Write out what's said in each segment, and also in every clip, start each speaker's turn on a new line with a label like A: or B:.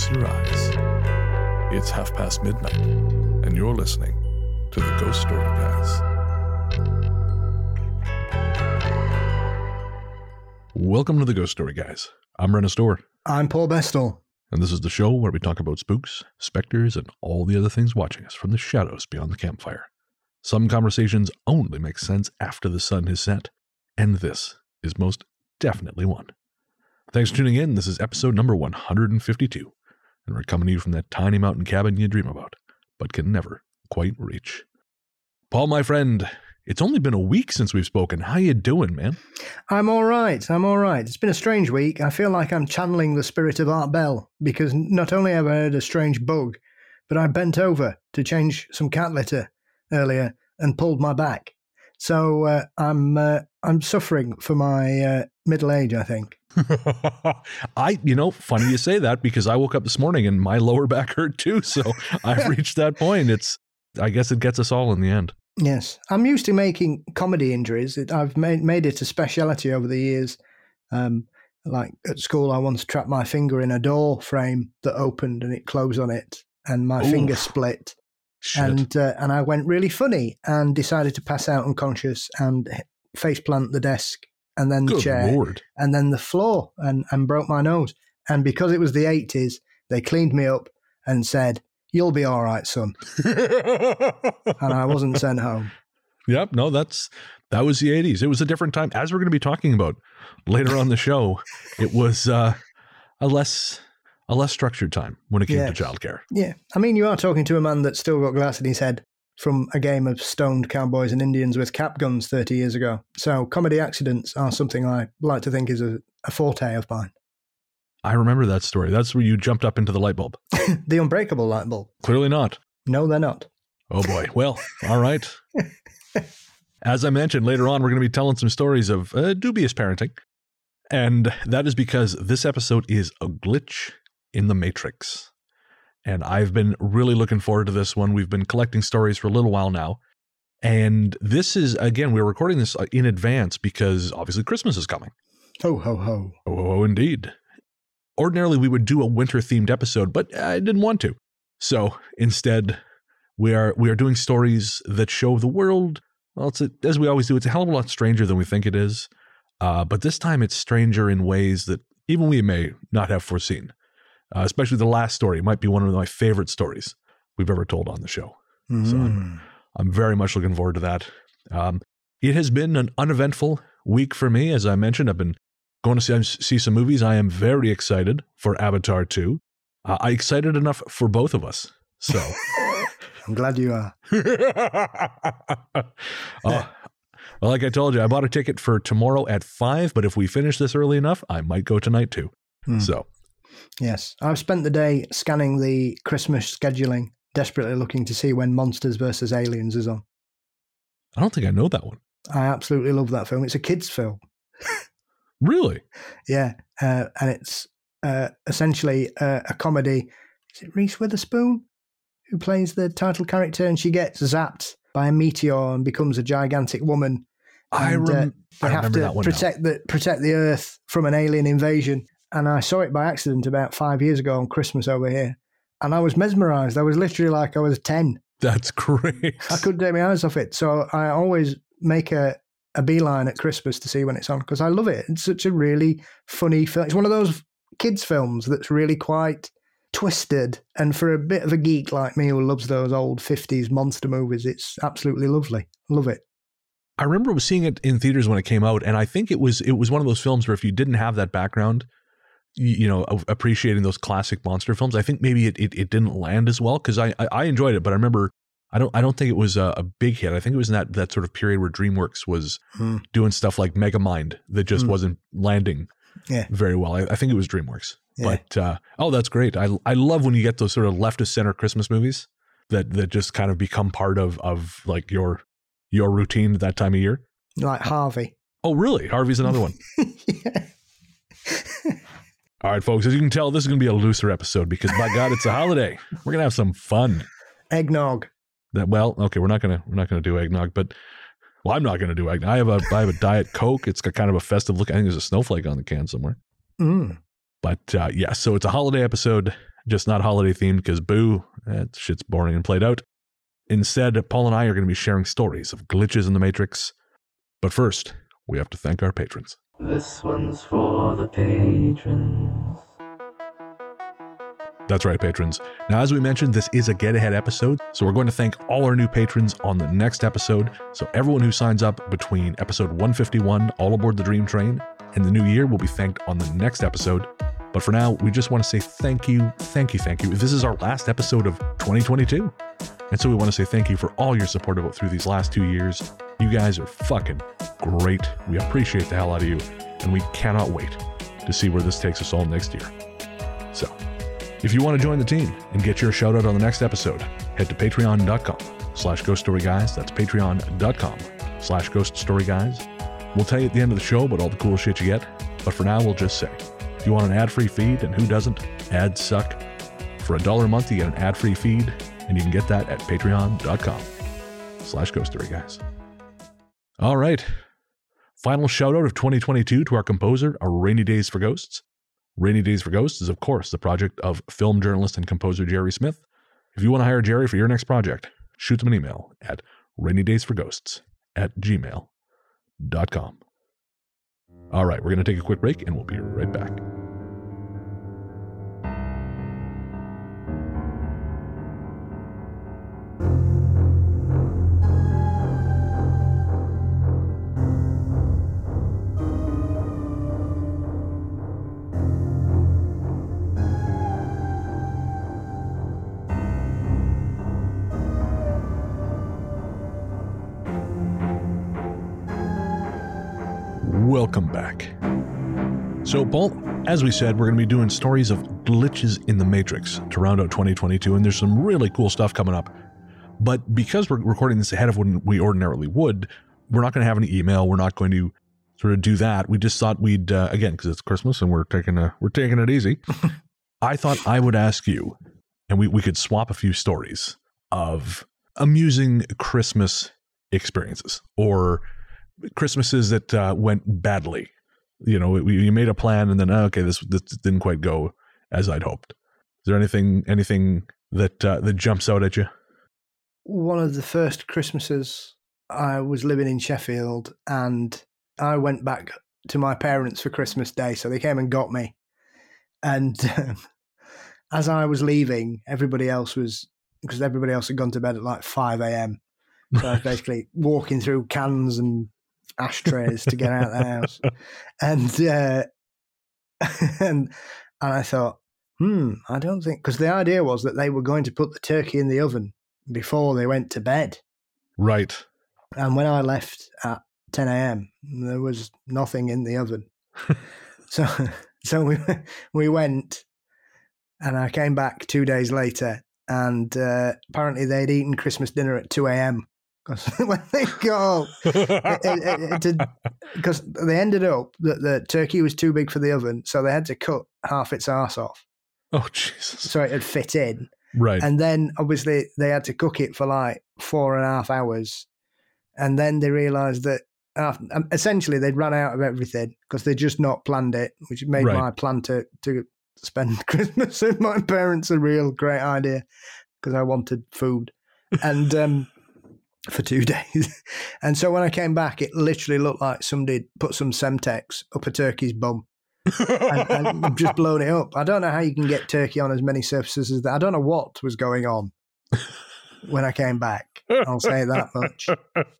A: hands and close your eyes. It's half past midnight, and you're listening to the Ghost Story Guys. Welcome to the Ghost Story Guys. I'm Ryan Stone,
B: I'm Paul Bestall.
A: and this is the show where we talk about spooks, specters, and all the other things watching us from the shadows beyond the campfire. Some conversations only make sense after the sun has set, and this is most definitely one. Thanks for tuning in. This is episode number 152, and we're coming to you from that tiny mountain cabin you dream about, but can never quite reach. Paul, my friend, it's only been a week since we've spoken. How you doing, man?
B: I'm all right. I'm all right. It's been a strange week. I feel like I'm channeling the spirit of Art Bell because not only have I heard a strange bug, but I bent over to change some cat litter earlier and pulled my back. So uh, I'm uh, I'm suffering for my uh, middle age. I think.
A: I, you know, funny you say that because I woke up this morning and my lower back hurt too. So I've reached that point. It's, I guess it gets us all in the end.
B: Yes, I'm used to making comedy injuries. It, I've made made it a speciality over the years. Um, like at school, I once trapped my finger in a door frame that opened and it closed on it, and my finger split.
A: Shit.
B: and uh, and I went really funny and decided to pass out unconscious and face plant the desk and then the
A: Good
B: chair
A: lord.
B: and then the floor and and broke my nose. And because it was the eighties, they cleaned me up and said, "You'll be all right, son." And I wasn't sent home.
A: Yep. No, that's that was the 80s. It was a different time. As we're going to be talking about later on the show, it was uh, a less a less structured time when it came to childcare.
B: Yeah, I mean, you are talking to a man that's still got glass in his head from a game of stoned cowboys and Indians with cap guns thirty years ago. So comedy accidents are something I like to think is a, a forte of mine.
A: I remember that story. That's where you jumped up into the light bulb.
B: the unbreakable light bulb.
A: Clearly not.
B: No, they're not.
A: Oh boy. Well, all right. As I mentioned later on, we're going to be telling some stories of uh, dubious parenting. And that is because this episode is a glitch in the Matrix. And I've been really looking forward to this one. We've been collecting stories for a little while now. And this is, again, we're recording this uh, in advance because obviously Christmas is coming.
B: Ho ho ho.
A: Oh, oh, indeed. Ordinarily, we would do a winter themed episode, but I didn't want to. So instead, we are we are doing stories that show the world. Well, it's a, as we always do. It's a hell of a lot stranger than we think it is. Uh, but this time, it's stranger in ways that even we may not have foreseen. Uh, especially the last story might be one of my favorite stories we've ever told on the show.
B: Mm.
A: I'm very much looking forward to that. Um, it has been an uneventful week for me. As I mentioned, I've been going to see, see some movies. I am very excited for Avatar 2. Uh, I excited enough for both of us. So,
B: I'm glad you are.
A: uh, well, like I told you, I bought a ticket for tomorrow at 5, but if we finish this early enough, I might go tonight too.
B: Hmm.
A: So,
B: Yes, I've spent the day scanning the Christmas scheduling, desperately looking to see when Monsters vs Aliens is on.
A: I don't think I know that one.
B: I absolutely love that film. It's a kids' film.
A: Really?
B: Yeah, uh, and it's uh, essentially uh, a comedy. Is it Reese Witherspoon who plays the title character, and she gets zapped by a meteor and becomes a gigantic woman.
A: I,
B: And, uh,
A: rem-
B: They
A: I
B: have
A: remember
B: to
A: that one. now.
B: protect the protect the Earth from an alien invasion. And I saw it by accident about five years ago on Christmas over here, and I was mesmerised. I was literally like I was ten.
A: That's great.
B: I couldn't take my eyes off it. So I always make a, a beeline at Christmas to see when it's on because I love it. It's such a really funny film. It's one of those kids' films that's really quite twisted. And for a bit of a geek like me who loves those old 50s monster movies, it's absolutely lovely. Love it.
A: I remember seeing it in theaters when it came out, and I think it was it was one of those films where if you didn't have that background, you, know, appreciating those classic monster films, I think maybe it it, it didn't land as well because I, I I enjoyed it, but I remember I don't I don't think it was a, a big hit. I think it was in that that sort of period where DreamWorks was
B: Hmm.
A: doing stuff like Megamind that just
B: Hmm.
A: wasn't landing
B: Yeah.
A: very well. I, I think it was DreamWorks,
B: Yeah.
A: but uh, oh, that's great. I I love when you get those sort of left of center Christmas movies that that just kind of become part of of like your your routine at that time of year.
B: Like Harvey.
A: Oh, really? Harvey's another one.
B: yeah.
A: All right, folks. As you can tell, this is going to be a looser episode because, by God, it's a holiday. We're going to have some fun.
B: Eggnog.
A: That well, okay, we're not gonna we're not gonna do eggnog, but well, I'm not gonna do eggnog. I have a I have a diet coke. It's got kind of a festive look. I think there's a snowflake on the can somewhere.
B: Mm.
A: But uh, yeah, so it's a holiday episode, just not holiday themed because boo, that shit's boring and played out. Instead, Paul and I are going to be sharing stories of glitches in the Matrix. But first, we have to thank our patrons.
C: This one's for the patrons.
A: That's right, patrons. Now, as we mentioned, this is a get ahead episode, so we're going to thank all our new patrons on the next episode. So, everyone who signs up between episode 151, All Aboard the Dream Train, and the new year will be thanked on the next episode. But for now, we just want to say thank you, thank you, thank you. This is our last episode of 2022. And so we want to say thank you for all your support it through these last two years. You guys are fucking great. We appreciate the hell out of you, and we cannot wait to see where this takes us all next year. So, if you want to join the team and get your shout out on the next episode, head to patreon.com slash ghost story guys. That's patreon.com slash ghost story guys. We'll tell you at the end of the show about all the cool shit you get, but for now, we'll just say if you want an ad free feed, and who doesn't, ads suck. For a dollar a month, you get an ad free feed, and you can get that at patreon.com slash ghost story guys. All right. Final shout out of 2022 to our composer, A Rainy Days for Ghosts. Rainy Days for Ghosts is, of course, the project of film journalist and composer Jerry Smith. If you want to hire Jerry for your next project, shoot them an email at rainydaysforghosts at gmail.com. All right, we're going to take a quick break and we'll be right back. Paul, as we said, we're going to be doing stories of glitches in the Matrix to round out 2022, and there's some really cool stuff coming up. But because we're recording this ahead of when we ordinarily would, we're not going to have any email. We're not going to sort of do that. We just thought we'd uh, again because it's Christmas and we're taking a we're taking it easy. I thought I would ask you, and we we could swap a few stories of amusing Christmas experiences or Christmases that uh, went badly. You know, we, you made a plan and then oh, okay, this this didn't quite go as I'd hoped. Is there anything anything that uh, that jumps out at you?
B: One of the first Christmases, I was living in Sheffield, and I went back to my parents for Christmas Day, so they came and got me. And um, as I was leaving, everybody else was because everybody else had gone to bed at like five a.m. So I was basically walking through cans and ashtrays to get out of the house, and uh, and and I thought, hmm, I don't think because the idea was that they were going to put the turkey in the oven before they went to bed,
A: Right.
B: and when I left at ten a.m., there was nothing in the oven. so so we we went, and I came back two days later, and uh, apparently they'd eaten Christmas dinner at two a.m. Because when they go, because they ended up that the turkey was too big for the oven, so they had to cut half its arse off
A: Oh Jesus.
B: so it would fit in.
A: Right.
B: And then obviously they had to cook it for like four and a half hours, and then they realised that uh, um, essentially they'd run out of everything because they'd just not planned it, which made
A: Right.
B: my plan to to spend Christmas with my parents a real great idea because I wanted food, and um, for two days. And so when I came back, it literally looked like somebody put some Semtex up a turkey's bum and, and just blown it up. I don't know how you can get turkey on as many surfaces as that. I don't know what was going on when I came back. I'll say that much.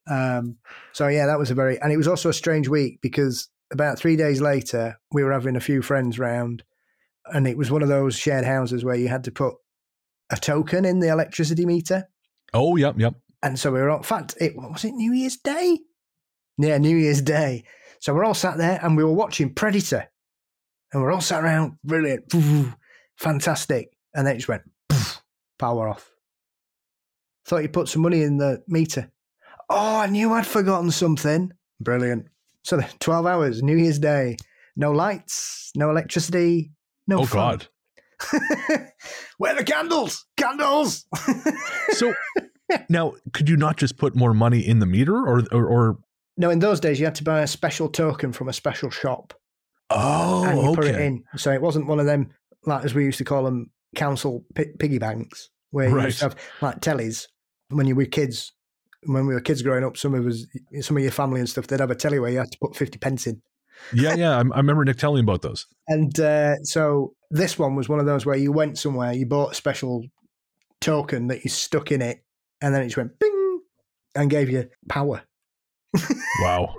B: Um, so yeah, that was a very, and it was also a strange week because about three days later, we were having a few friends round, and it was one of those shared houses where you had to put a token in the electricity meter.
A: oh, yep, yep.
B: And so we were all, in fact, it was it New Year's Day? Yeah, New Year's Day. So we're all sat there and we were watching Predator. And we're all sat around, brilliant, fantastic. And then it just went, power off. Thought you put some money in the meter. Oh, I knew I'd forgotten something. Brilliant. So 12 hours, New Year's Day, no lights, no electricity, no
A: oh
B: fun.
A: God.
B: Where are the candles? Candles!
A: So now, could you not just put more money in the meter, or or, or
B: No, in those days you had to buy a special token from a special shop.
A: Oh,
B: and you
A: okay.
B: put it in. So it wasn't one of them, like as we used to call them, council pi- piggy banks, where you used to have like tellies when you were kids. When we were kids growing up, some of us, some of your family and stuff, they'd have a telly where you had to put fifty pence in.
A: Yeah, yeah. I, I remember Nick telling about those.
B: And uh, so this one was one of those where you went somewhere, you bought a special token that you stuck in it, and then it just went bing and gave you power.
A: Wow.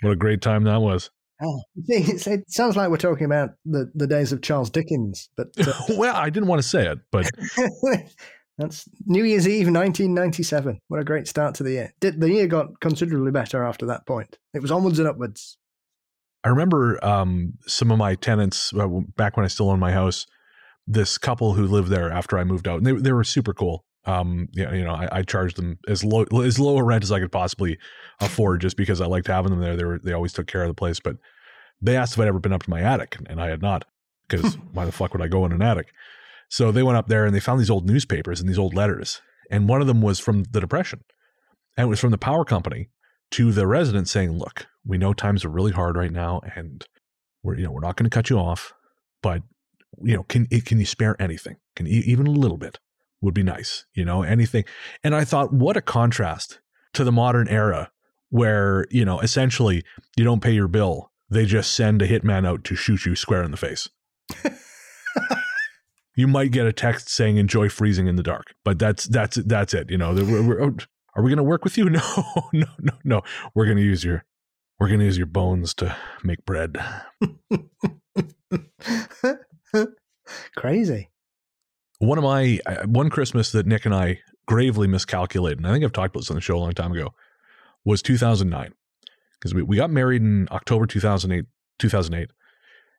A: what a great time that was.
B: Oh, see, it sounds like we're talking about the, the days of Charles Dickens, but uh,
A: well, I didn't want to say it, but
B: that's New Year's Eve, 1997. What a great start to the year. Did, the year got considerably better after that point. It was onwards and upwards.
A: I remember um, some of my tenants back when I still owned my house. This couple who lived there after I moved out, and they they were super cool. Um, yeah, you know, I, I charged them as low as low a rent as I could possibly afford, just because I liked having them there. They were they always took care of the place, but they asked if I'd ever been up to my attic, and I had not, because why the fuck would I go in an attic? So they went up there and they found these old newspapers and these old letters, and one of them was from the Depression, and it was from the power company to the residents saying, "Look, we know times are really hard right now, and we're you know we're not going to cut you off, but you know can can you spare anything? Can e- even a little bit would be nice, you know anything." And I thought, what a contrast to the modern era, where you know essentially you don't pay your bill, they just send a hitman out to shoot you square in the face. you might get a text saying "enjoy freezing in the dark," but that's that's that's it. You know, we're, we're, oh, are we going to work with you? No, no, no, no. We're going to use your we're going to use your bones to make bread.
B: Crazy.
A: One of my one Christmas that Nick and I gravely miscalculated, and I think I've talked about this on the show a long time ago, was 2009 because we, we got married in October 2008 2008,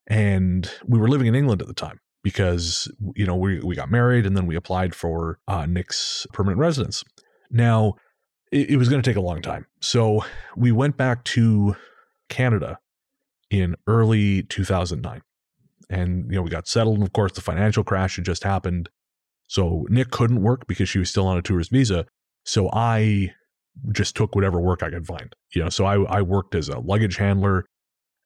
A: and we were living in England at the time because you know we we got married and then we applied for uh, Nick's permanent residence. Now it, it was going to take a long time, so we went back to Canada in early 2009 and you know we got settled and of course the financial crash had just happened. So nick couldn't work because she was still on a tourist visa. So i just took whatever work i could find you know? So i, I worked as a luggage handler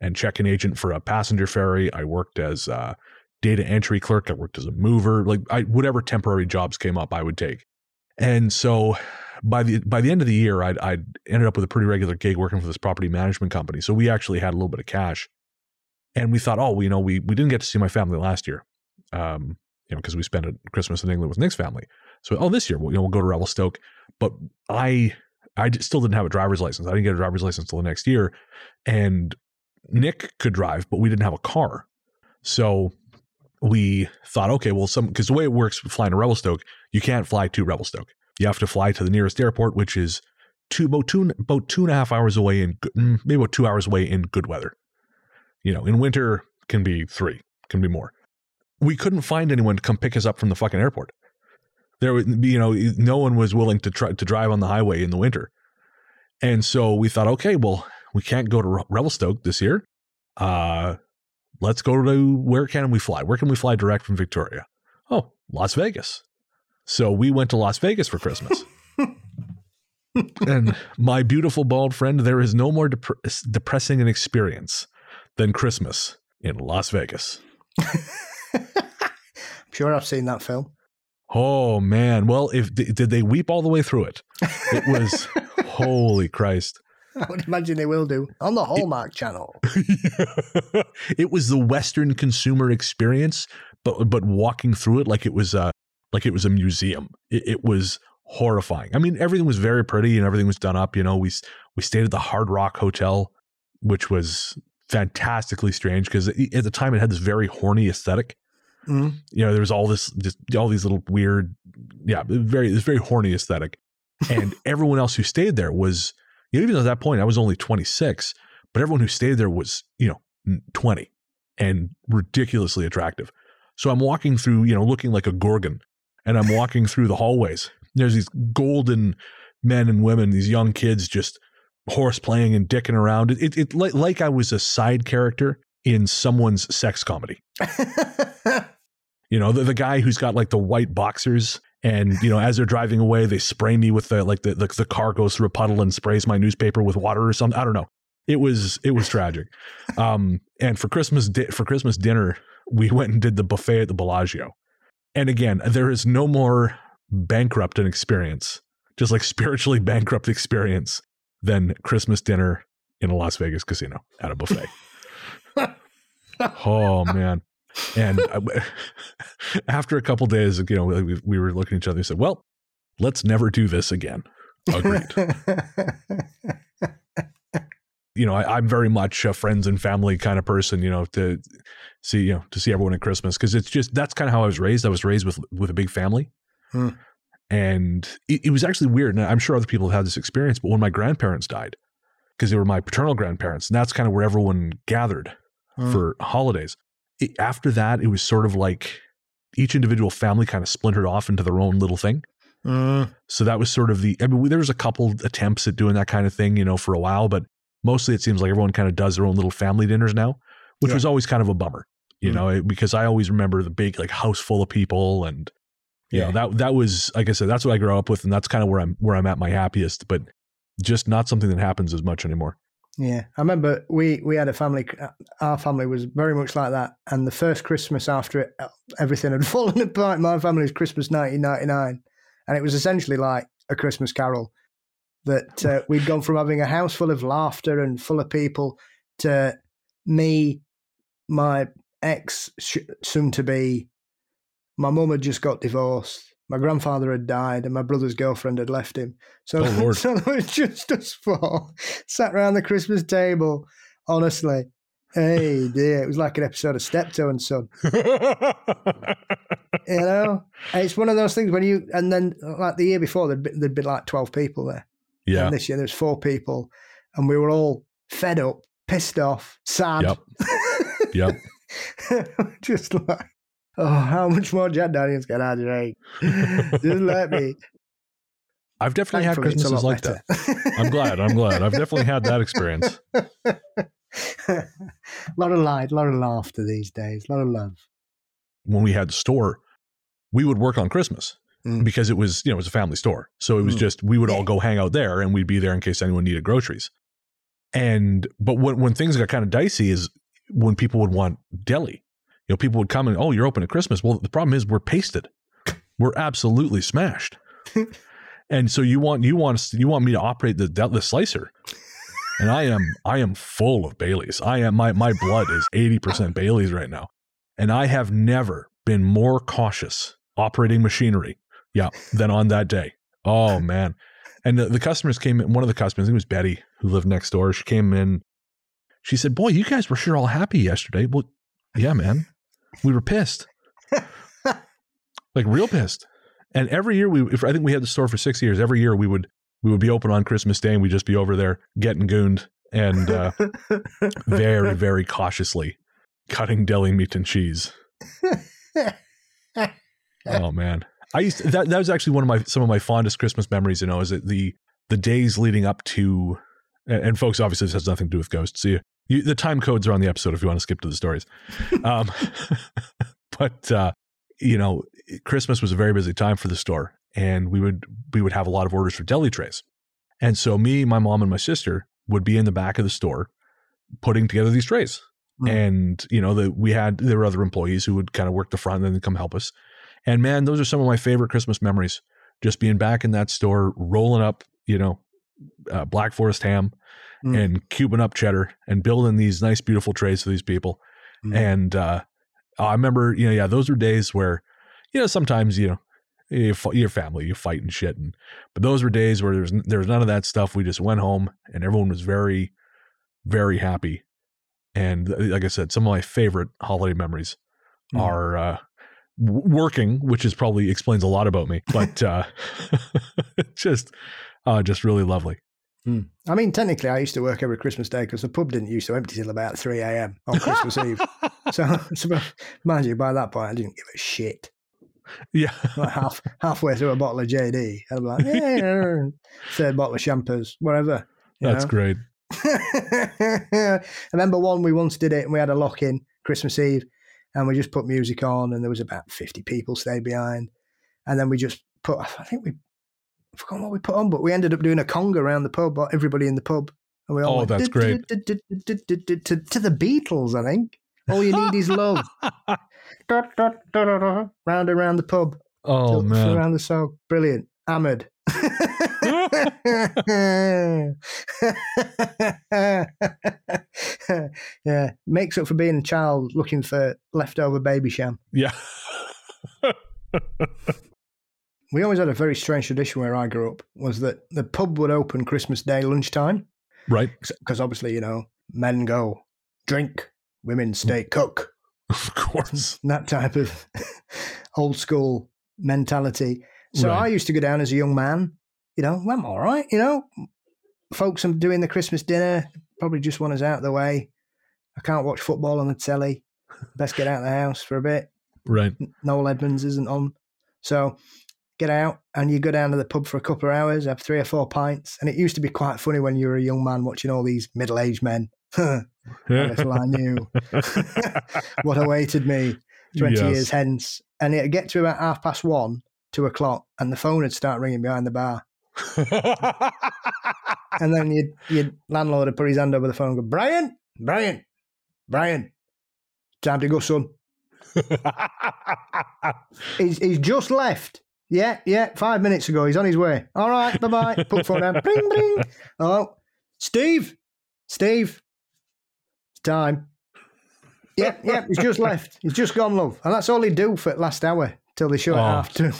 A: and check-in agent for a passenger ferry. I worked as a data entry clerk. I worked as a mover. Like I, whatever temporary jobs came up i would take. And so by the by the end of the year I'd, I'd ended up with a pretty regular gig working for this property management company. So we actually had a little bit of cash and we thought, oh, we, you know, we we didn't get to see my family last year, um, you know, because we spent Christmas in England with Nick's family. So, oh, this year, we'll, you know, we'll go to Revelstoke. But I I still didn't have a driver's license. I didn't get a driver's license until the next year, and Nick could drive, but we didn't have a car. So we thought, okay, well, some because the way it works flying to Revelstoke, you can't fly to Revelstoke. You have to fly to the nearest airport, which is two about two about two and a half hours away in mm, maybe about two hours away in good weather you know, in winter can be three, can be more. We couldn't find anyone to come pick us up from the fucking airport. There, was- you know, no one was willing to try to drive on the highway in the winter, and so we thought, okay, well, we can't go to Re- Revelstoke this year. Uh, let's go to where can we fly? Where can we fly direct from Victoria? Oh, Las Vegas. So we went to Las Vegas for Christmas. and my beautiful bald friend, there is no more dep- depressing an experience than Christmas in Las Vegas.
B: I'm sure I've seen that film.
A: Oh man! Well, if did they weep all the way through it? It was holy Christ!
B: I would imagine they will do on the Hallmark Channel.
A: it was the Western consumer experience, but but walking through it like it was a like it was a museum. It, it was horrifying. I mean, everything was very pretty and everything was done up. You know, we we stayed at the Hard Rock Hotel, which was fantastically strange because at the time it had this very horny aesthetic.
B: Mm.
A: You know, there was all this just all these little weird, yeah, very this very horny aesthetic, and everyone else who stayed there was, you know, even at that point I was only twenty six, but everyone who stayed there was, you know, 20 and ridiculously attractive. So I'm walking through, you know, looking like a gorgon, and I'm walking through the hallways. There's these golden men and women, these young kids just horse playing and dicking around. It, it, it like, like I was a side character in someone's sex comedy. You know, the, the guy who's got like the white boxers and, you know, as they're driving away, they spray me with the, like the, the, the car goes through a puddle and sprays my newspaper with water or something. I don't know. it was it was tragic. Um, and for Christmas di- for Christmas dinner, we went and did the buffet at the Bellagio. And again, there is no more bankrupt an experience, just like spiritually bankrupt experience, than Christmas dinner in a Las Vegas casino at a buffet. oh man! And I, after a couple days, you know, we, we were looking at each other and said, "Well, let's never do this again." Agreed. you know, I, I'm very much a friends and family kind of person. You know, to see you know to see everyone at Christmas because it's just that's kind of how I was raised. I was raised with with a big family,
B: Hmm.
A: And it, it was actually weird. And I'm sure other people have had this experience, but when my grandparents died, because they were my paternal grandparents, and that's kind of where everyone gathered for holidays. It, after that, it was sort of like each individual family kind of splintered off into their own little thing.
B: Mm.
A: So that was sort of the. I mean, there was a couple attempts at doing that kind of thing, you know, for a while, but mostly it seems like everyone kind of does their own little family dinners now, which
B: Yeah.
A: was always kind of a bummer, you
B: Mhm.
A: know, because I always remember the big like house full of people, and you
B: Yeah.
A: know that that was like I said, that's what I grew up with, and that's kind of where I'm where I'm at my happiest, but just not something that happens as much anymore.
B: Yeah, I remember we we had a family. Our family was very much like that. And the first Christmas after it, everything had fallen apart. My family was Christmas 1999, and it was essentially like a Christmas Carol. That uh, we'd gone from having a house full of laughter and full of people to me, my ex, soon to be, my mum had just got divorced. My grandfather had died, and my brother's girlfriend had left him. So,
A: Oh,
B: so there was just us four sat around the Christmas table. Honestly, hey dear, it was like an episode of Steptoe and Son. You know, it's one of those things when you and then like the year before there'd be, there'd been like twelve people there.
A: yeah,
B: And this year there's four people, and we were all fed up, pissed off, sad.
A: Yep. yep.
B: just like, oh, how much more Jack Daniels can I drink? Just let me.
A: I've definitely had
B: Thankfully, a
A: Christmases like that. I'm glad. I'm glad. I've definitely had that experience.
B: a lot of light, a lot of laughter these days, a lot of love.
A: when we had the store, we would work on Christmas
B: Mm.
A: because it was, you know, it was a family store. So it was
B: Mm.
A: just we would all go hang out there and we'd be there in case anyone needed groceries. And but when when things got kind of dicey is when people would want deli. You know, people would come and, oh, you're open at Christmas. Well, the problem is we're pasted. We're absolutely smashed. and so you want you want you want me to operate the the slicer. And I am I am full of Baileys. I am my my blood is 80% Baileys right now. And I have never been more cautious operating machinery, yeah, than on that day. Oh man. And the, the customers came in, one of the customers, I think it was Betty, who lived next door. She came in. She said, Boy, you guys were sure all happy yesterday. Well, yeah, man. We were pissed. like real pissed. And every year we if I think we had the store for six years, every year we would we would be open on Christmas Day and we'd just be over there getting gooned and uh, very, very cautiously cutting deli meat and cheese. Oh man, I used to, that. That was actually one of my some of my fondest Christmas memories. You know, is that the the days leading up to, and, and folks, obviously this has nothing to do with ghosts. So you, you, the time codes are on the episode if you want to skip to the stories. Um, but uh, you know, Christmas was a very busy time for the store, and we would we would have a lot of orders for deli trays, and so me, my mom, and my sister would be in the back of the store putting together these trays.
B: Mm.
A: And you know that we had there were other employees who would kind of work the front and then come help us. And man, those are some of my favorite Christmas memories. Just being back in that store, rolling up, you know, uh, Black Forest ham
B: Mm.
A: and cubing up cheddar and building these nice, beautiful trays for these people.
B: Mm.
A: And uh, I remember, you know, yeah, those were days where, you know, sometimes you know, you your family, you fight and shit, and but those were days where there's there's none of that stuff. We just went home and everyone was very, very happy. And uh, like I said, some of my favorite holiday memories
B: Mm.
A: are uh, working, which is probably explains a lot about me, but uh, just uh, just really lovely.
B: I mean, technically, I used to work every Christmas day because the pub didn't used to empty till about 3 a.m. on Christmas Eve. So, so, mind you, by that point, I didn't give a shit.
A: Yeah,
B: Like half halfway through a bottle of JD, I'd be like, yeah, third bottle of shampoos, whatever.
A: that's
B: know?
A: great.
B: I remember one we once did it and we had a lock in Christmas Eve and we just put music on and there was about 50 people stayed behind. And then we just put, I think we, I forgot what we put on, but we ended up doing a conga around the pub, everybody in the pub And we all
A: Oh, that's great.
B: "Du- du- du- du- du- du- To the Beatles, I think. All you need is love. Round and round the pub.
A: oh man.
B: Around the song. Brilliant. Ahmed. yeah, makes up for being a child looking for leftover Babycham.
A: Yeah.
B: We always had a very strange tradition where I grew up was that the pub would open Christmas Day lunchtime
A: right.
B: because obviously you know men go drink, women stay mm. cook,
A: Of course.
B: that type of old school mentality. So
A: Right.
B: I used to go down as a young man. You know, I'm all right. You know, folks are doing the Christmas dinner. Probably just want us out of the way. I can't watch football on the telly. Best get out of the house for a bit.
A: Right.
B: Noel Edmonds isn't on. So get out and you go down to the pub for a couple of hours, have three or four pints. And it used to be quite funny when you were a young man watching all these middle aged men. Little I knew what awaited me 20
A: Yes.
B: years hence. And it'd get to about half past one, two o'clock, and the phone would start ringing behind the bar. And then you'd, your landlord would put his hand over the phone and go, Brian, Brian, Brian, time to go, son. He's, he's just left. Yeah, yeah, five minutes ago. He's on his way. All right, bye bye. Put phone down. Bring, bring. Oh, Steve, Steve, it's time. Yeah, yeah, he's just left. He's just gone, love. And that's all he do for the last hour till they show
A: Oh,
B: two.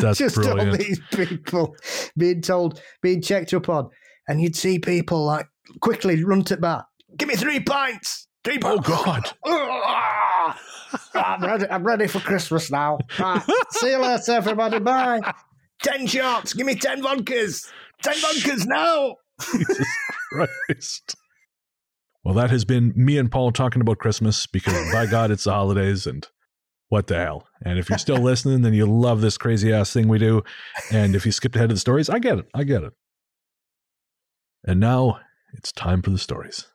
A: that's
B: just all these people being told, being checked up on. And you'd see people like quickly run to the bar. Give me three pints. Three
A: oh
B: pints.
A: God.
B: I'm ready. I'm ready for Christmas now. Right. See you later, everybody. Bye. Ten shots. Give me ten vodkas. Ten vodkas now.
A: Jesus Christ. Well, that has been me and Paul talking about Christmas because by God, it's the holidays and what the hell. And if you're still listening, then you love this crazy ass thing we do. And if you skipped ahead of the stories, I get it. I get it. And now it's time for the stories.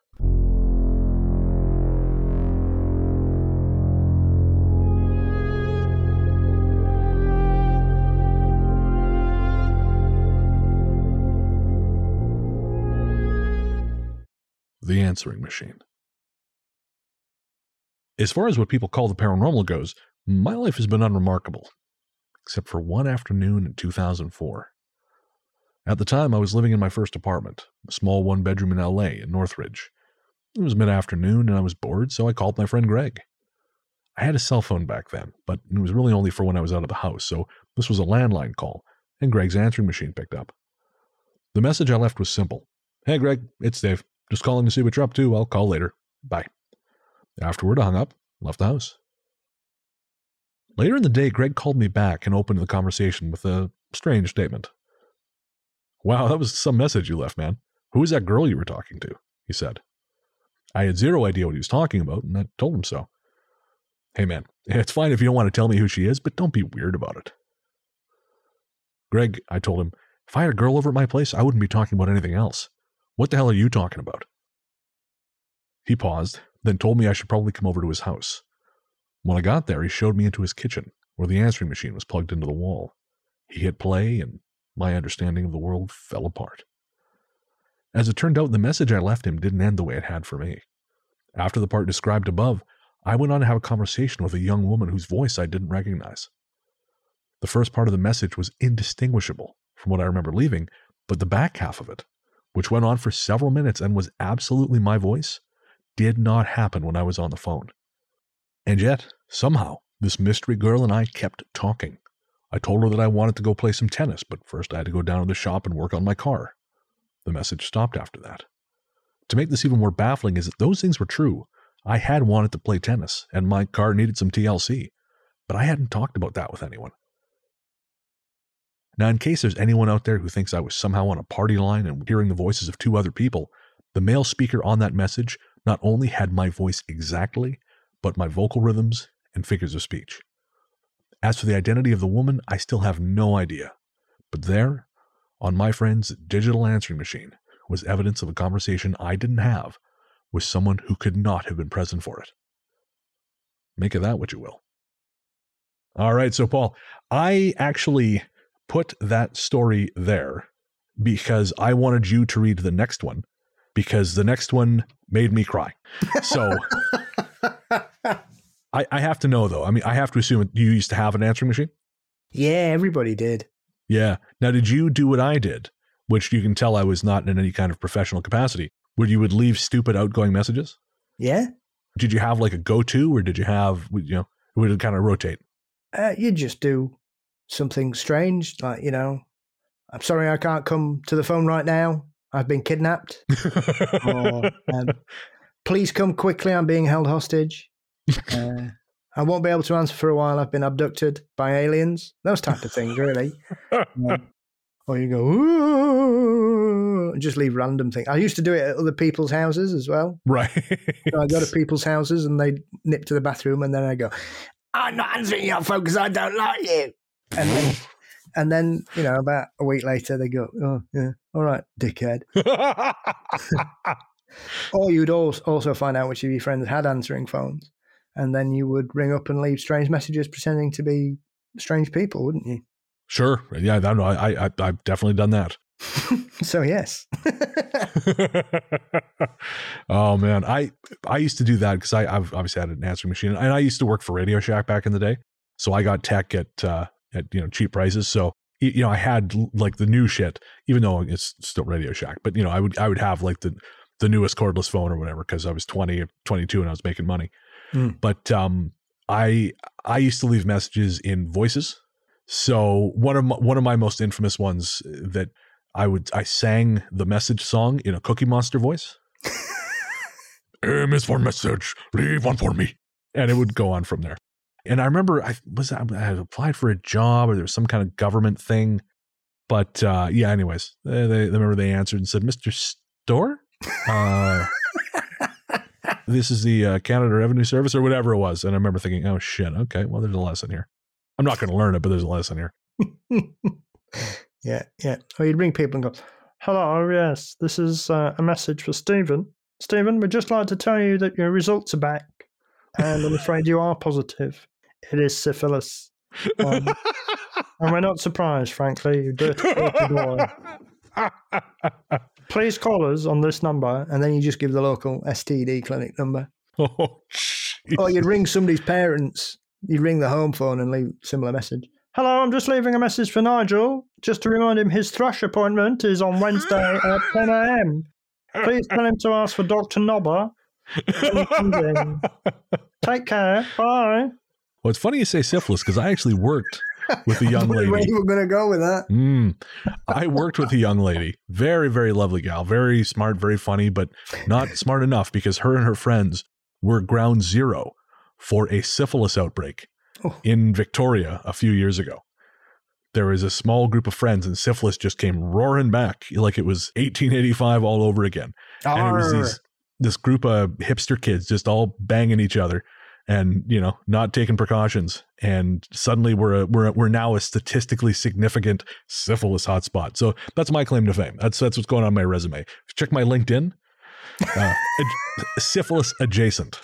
A: The answering machine. As far as what people call the paranormal goes, my life has been unremarkable, except for one afternoon in 2004. At the time, I was living in my first apartment, a small one bedroom in LA in Northridge. It was mid afternoon and I was bored, so I called my friend Greg. I had a cell phone back then, but it was really only for when I was out of the house, so this was a landline call, and Greg's answering machine picked up. The message I left was simple Hey, Greg, it's Dave. Just calling to see what you're up to. I'll call later. Bye. Afterward, I hung up, left the house. Later in the day, Greg called me back and opened the conversation with a strange statement. Wow, that was some message you left, man. Who was that girl you were talking to? He said. I had zero idea what he was talking about, and I told him so. Hey, man, it's fine if you don't want to tell me who she is, but don't be weird about it. Greg, I told him, if I had a girl over at my place, I wouldn't be talking about anything else. What the hell are you talking about? He paused, then told me I should probably come over to his house. When I got there, he showed me into his kitchen, where the answering machine was plugged into the wall. He hit play, and my understanding of the world fell apart. As it turned out, the message I left him didn't end the way it had for me. After the part described above, I went on to have a conversation with a young woman whose voice I didn't recognize. The first part of the message was indistinguishable from what I remember leaving, but the back half of it, which went on for several minutes and was absolutely my voice, did not happen when I was on the phone. And yet, somehow, this mystery girl and I kept talking. I told her that I wanted to go play some tennis, but first I had to go down to the shop and work on my car. The message stopped after that. To make this even more baffling is that those things were true. I had wanted to play tennis, and my car needed some TLC, but I hadn't talked about that with anyone. Now, in case there's anyone out there who thinks I was somehow on a party line and hearing the voices of two other people, the male speaker on that message not only had my voice exactly, but my vocal rhythms and figures of speech. As for the identity of the woman, I still have no idea. But there, on my friend's digital answering machine, was evidence of a conversation I didn't have with someone who could not have been present for it. Make of that what you will. All right, so Paul, I actually put that story there because I wanted you to read the next one because the next one made me cry. So I, I have to know though. I mean, I have to assume you used to have an answering machine.
B: Yeah, everybody did.
A: Yeah. Now, did you do what I did, which you can tell I was not in any kind of professional capacity, where you would leave stupid outgoing messages?
B: Yeah.
A: Did you have like a go-to, or did you have you know would it kind of rotate?
B: Uh, you just do something strange, like you know, I'm sorry I can't come to the phone right now. I've been kidnapped. or, um, please come quickly. I'm being held hostage. Uh, I won't be able to answer for a while. I've been abducted by aliens. Those type of things, really. Um, or you go, Ooh, and just leave random things. I used to do it at other people's houses as well.
A: right.
B: So I go to people's houses and they nip to the bathroom, and then I go, "I'm not answering your phone because I don't like you." And then, and then you know, about a week later, they go, "Oh yeah, all right, dickhead." Or you'd also also find out which of your friends had answering phones, and then you would ring up and leave strange messages pretending to be strange people, wouldn't you?
A: sure. Yeah. I know. I, I I've definitely done that.
B: So yes,
A: oh man, I I used to do that because I I've obviously had an answering machine, and I used to work for Radio Shack back in the day, so I got tech at uh, at you know cheap prices. So you know I had like the new shit, even though it's still Radio Shack, but you know I would I would have like the the newest cordless phone or whatever because I was 20 or 22 and I was making money.
B: Hmm.
A: But um, I I used to leave messages in voices. So one of my, one of my most infamous ones that I would I sang the message song in a Cookie Monster voice. M is for message. Leave one for me, and it would go on from there. And I remember I was I had applied for a job or there was some kind of government thing, but uh, yeah. Anyways, they, they remember they answered and said, "Mr. Stone, uh, this is the uh, Canada Revenue Service or whatever it was." And I remember thinking, "Oh shit, okay, well there's a lesson here. I'm not going to learn it, but there's a lesson here."
B: yeah, yeah. Or you'd ring people and go,
D: Hello, yes, this is uh, a message for Stephen. Stephen, we'd just like to tell you that your results are back, and I'm afraid you are positive. It is syphilis. Um, and we're not surprised, frankly, you dirty, dirty boy. Please call us on this number.
B: and then you just give the local STD clinic number.
A: oh.
B: Or you'd ring somebody's parents. You'd ring the home phone and leave a similar message.
D: Hello, I'm just leaving a message for Nigel, just to remind him his thrush appointment is on Wednesday at 10 a.m. Please tell him to ask for Dr. Nobber. When he comes in. Take care. Bye.
A: Well, it's funny you say syphilis because I actually worked with a young lady.
B: Where you were going to go with that?
A: Mm. I worked with a young lady, very, very lovely gal, very smart, very funny, but not smart enough because her and her friends were ground zero for a syphilis outbreak
B: Oh.
A: in Victoria a few years ago. There was a small group of friends, and syphilis just came roaring back like it was 1885 all over again. And it was
B: Arr.
A: these this group of hipster kids just all banging each other and you know not taking precautions. And suddenly we're a, we're a, we're now a statistically significant syphilis hotspot. So that's my claim to fame. That's that's what's going on my resume. Check my linkedin. Uh, ad- syphilis adjacent.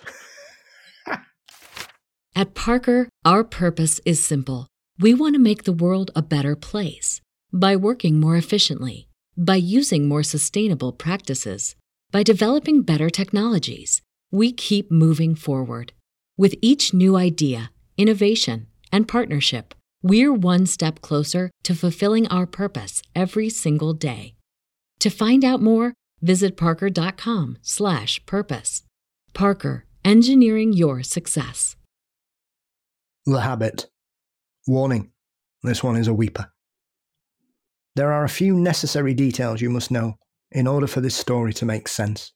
E: At Parker, our purpose is simple. We want to make the world a better place by working more efficiently, by using more sustainable practices, by developing better technologies. We keep moving forward. With each new idea, innovation, and partnership, we're one step closer to fulfilling our purpose every single day. To find out more, visit parker.com/purpose. Parker, engineering your success.
B: The Habit. Warning this one is a weeper. There are a few necessary details you must know in order for this story to make sense.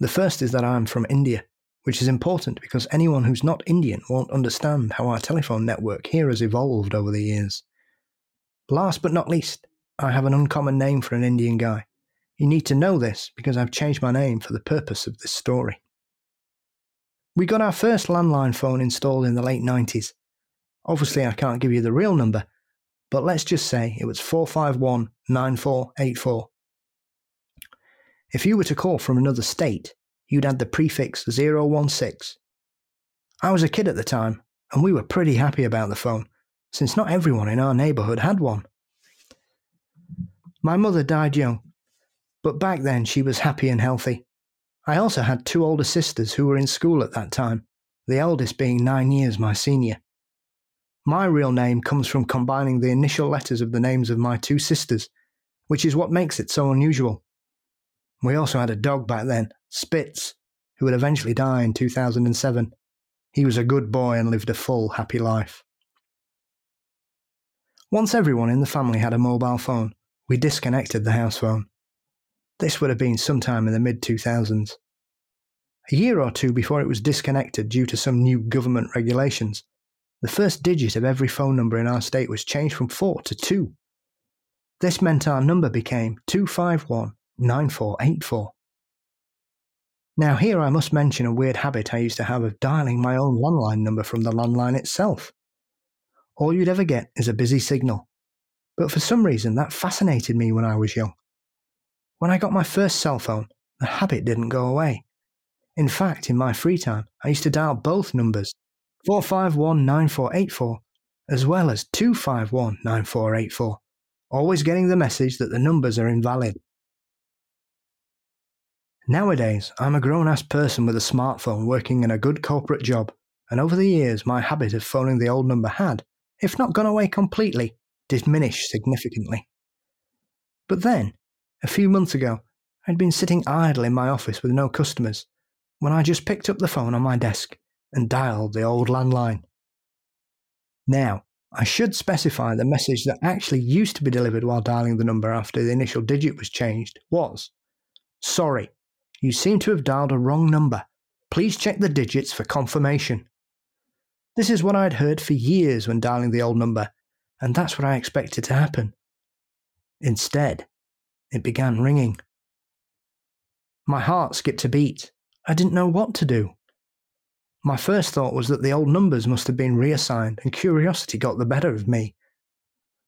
B: The first is that I'm from India, which is important because anyone who's not Indian won't understand how our telephone network here has evolved over the years. Last but not least, I have an uncommon name for an Indian guy. You need to know this because I've changed my name for the purpose of this story. We got our first landline phone installed in the late 90s. Obviously, I can't give you the real number, but let's just say it was 451 9484. If you were to call from another state, you'd add the prefix 016. I was a kid at the time, and we were pretty happy about the phone, since not everyone in our neighbourhood had one. My mother died young, But back then, she was happy and healthy. I also had two older sisters who were in school at that time, the eldest being nine years my senior. My real name comes from combining the initial letters of the names of my two sisters, which is what makes it so unusual. We also had a dog back then, Spitz, who would eventually die in 2007. He was a good boy and lived a full, happy life. Once everyone in the family had a mobile phone, we disconnected the house phone. This would have been sometime in the mid 2000s. A year or two before it was disconnected due to some new government regulations, the first digit of every phone number in our state was changed from 4 to 2. This meant our number became 251 9484. Now, here I must mention a weird habit I used to have of dialing my own landline number from the landline itself. All you'd ever get is a busy signal. But for some reason, that fascinated me when I was young. When I got my first cell phone, the habit didn't go away. In fact, in my free time, I used to dial both numbers 451 9484 as well as 251 9484, always getting the message that the numbers are invalid. Nowadays, I'm a grown ass person with a smartphone working in a good corporate job, and over the years, my habit of phoning the old number had, if not gone away completely, diminished significantly. But then, a few months ago, I'd been sitting idle in my office with no customers when I just picked up the phone on my desk and dialed the old landline. Now, I should specify the message that actually used to be delivered while dialing the number after the initial digit was changed was Sorry, you seem to have dialed a wrong number. Please check the digits for confirmation. This is what I'd heard for years when dialing the old number, and that's what I expected to happen. Instead, it began ringing. My heart skipped a beat. I didn't know what to do. My first thought was that the old numbers must have been reassigned, and curiosity got the better of me.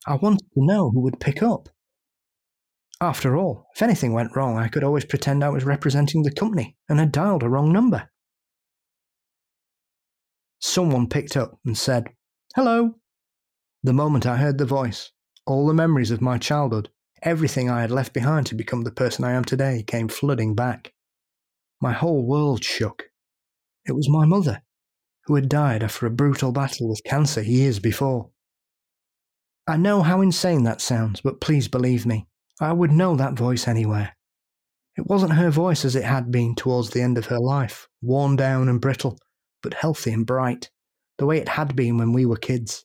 B: I wanted to know who would pick up. After all, if anything went wrong, I could always pretend I was representing the company and had dialed a wrong number. Someone picked up and said, Hello. The moment I heard the voice, all the memories of my childhood, everything I had left behind to become the person I am today, came flooding back. My whole world shook. It was my mother, who had died after a brutal battle with cancer years before. I know how insane that sounds, but please believe me, I would know that voice anywhere. It wasn't her voice as it had been towards the end of her life, worn down and brittle, but healthy and bright, the way it had been when we were kids.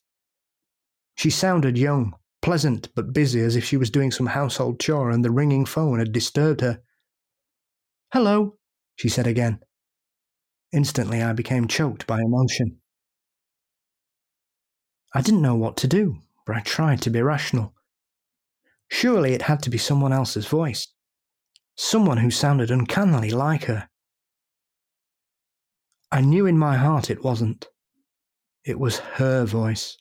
B: She sounded young, pleasant but busy as if she was doing some household chore and the ringing phone had disturbed her. Hello, she said again. Instantly, I became choked by emotion. I didn't know what to do, but I tried to be rational. Surely it had to be someone else's voice. Someone who sounded uncannily like her. I knew in my heart it wasn't. It was her voice.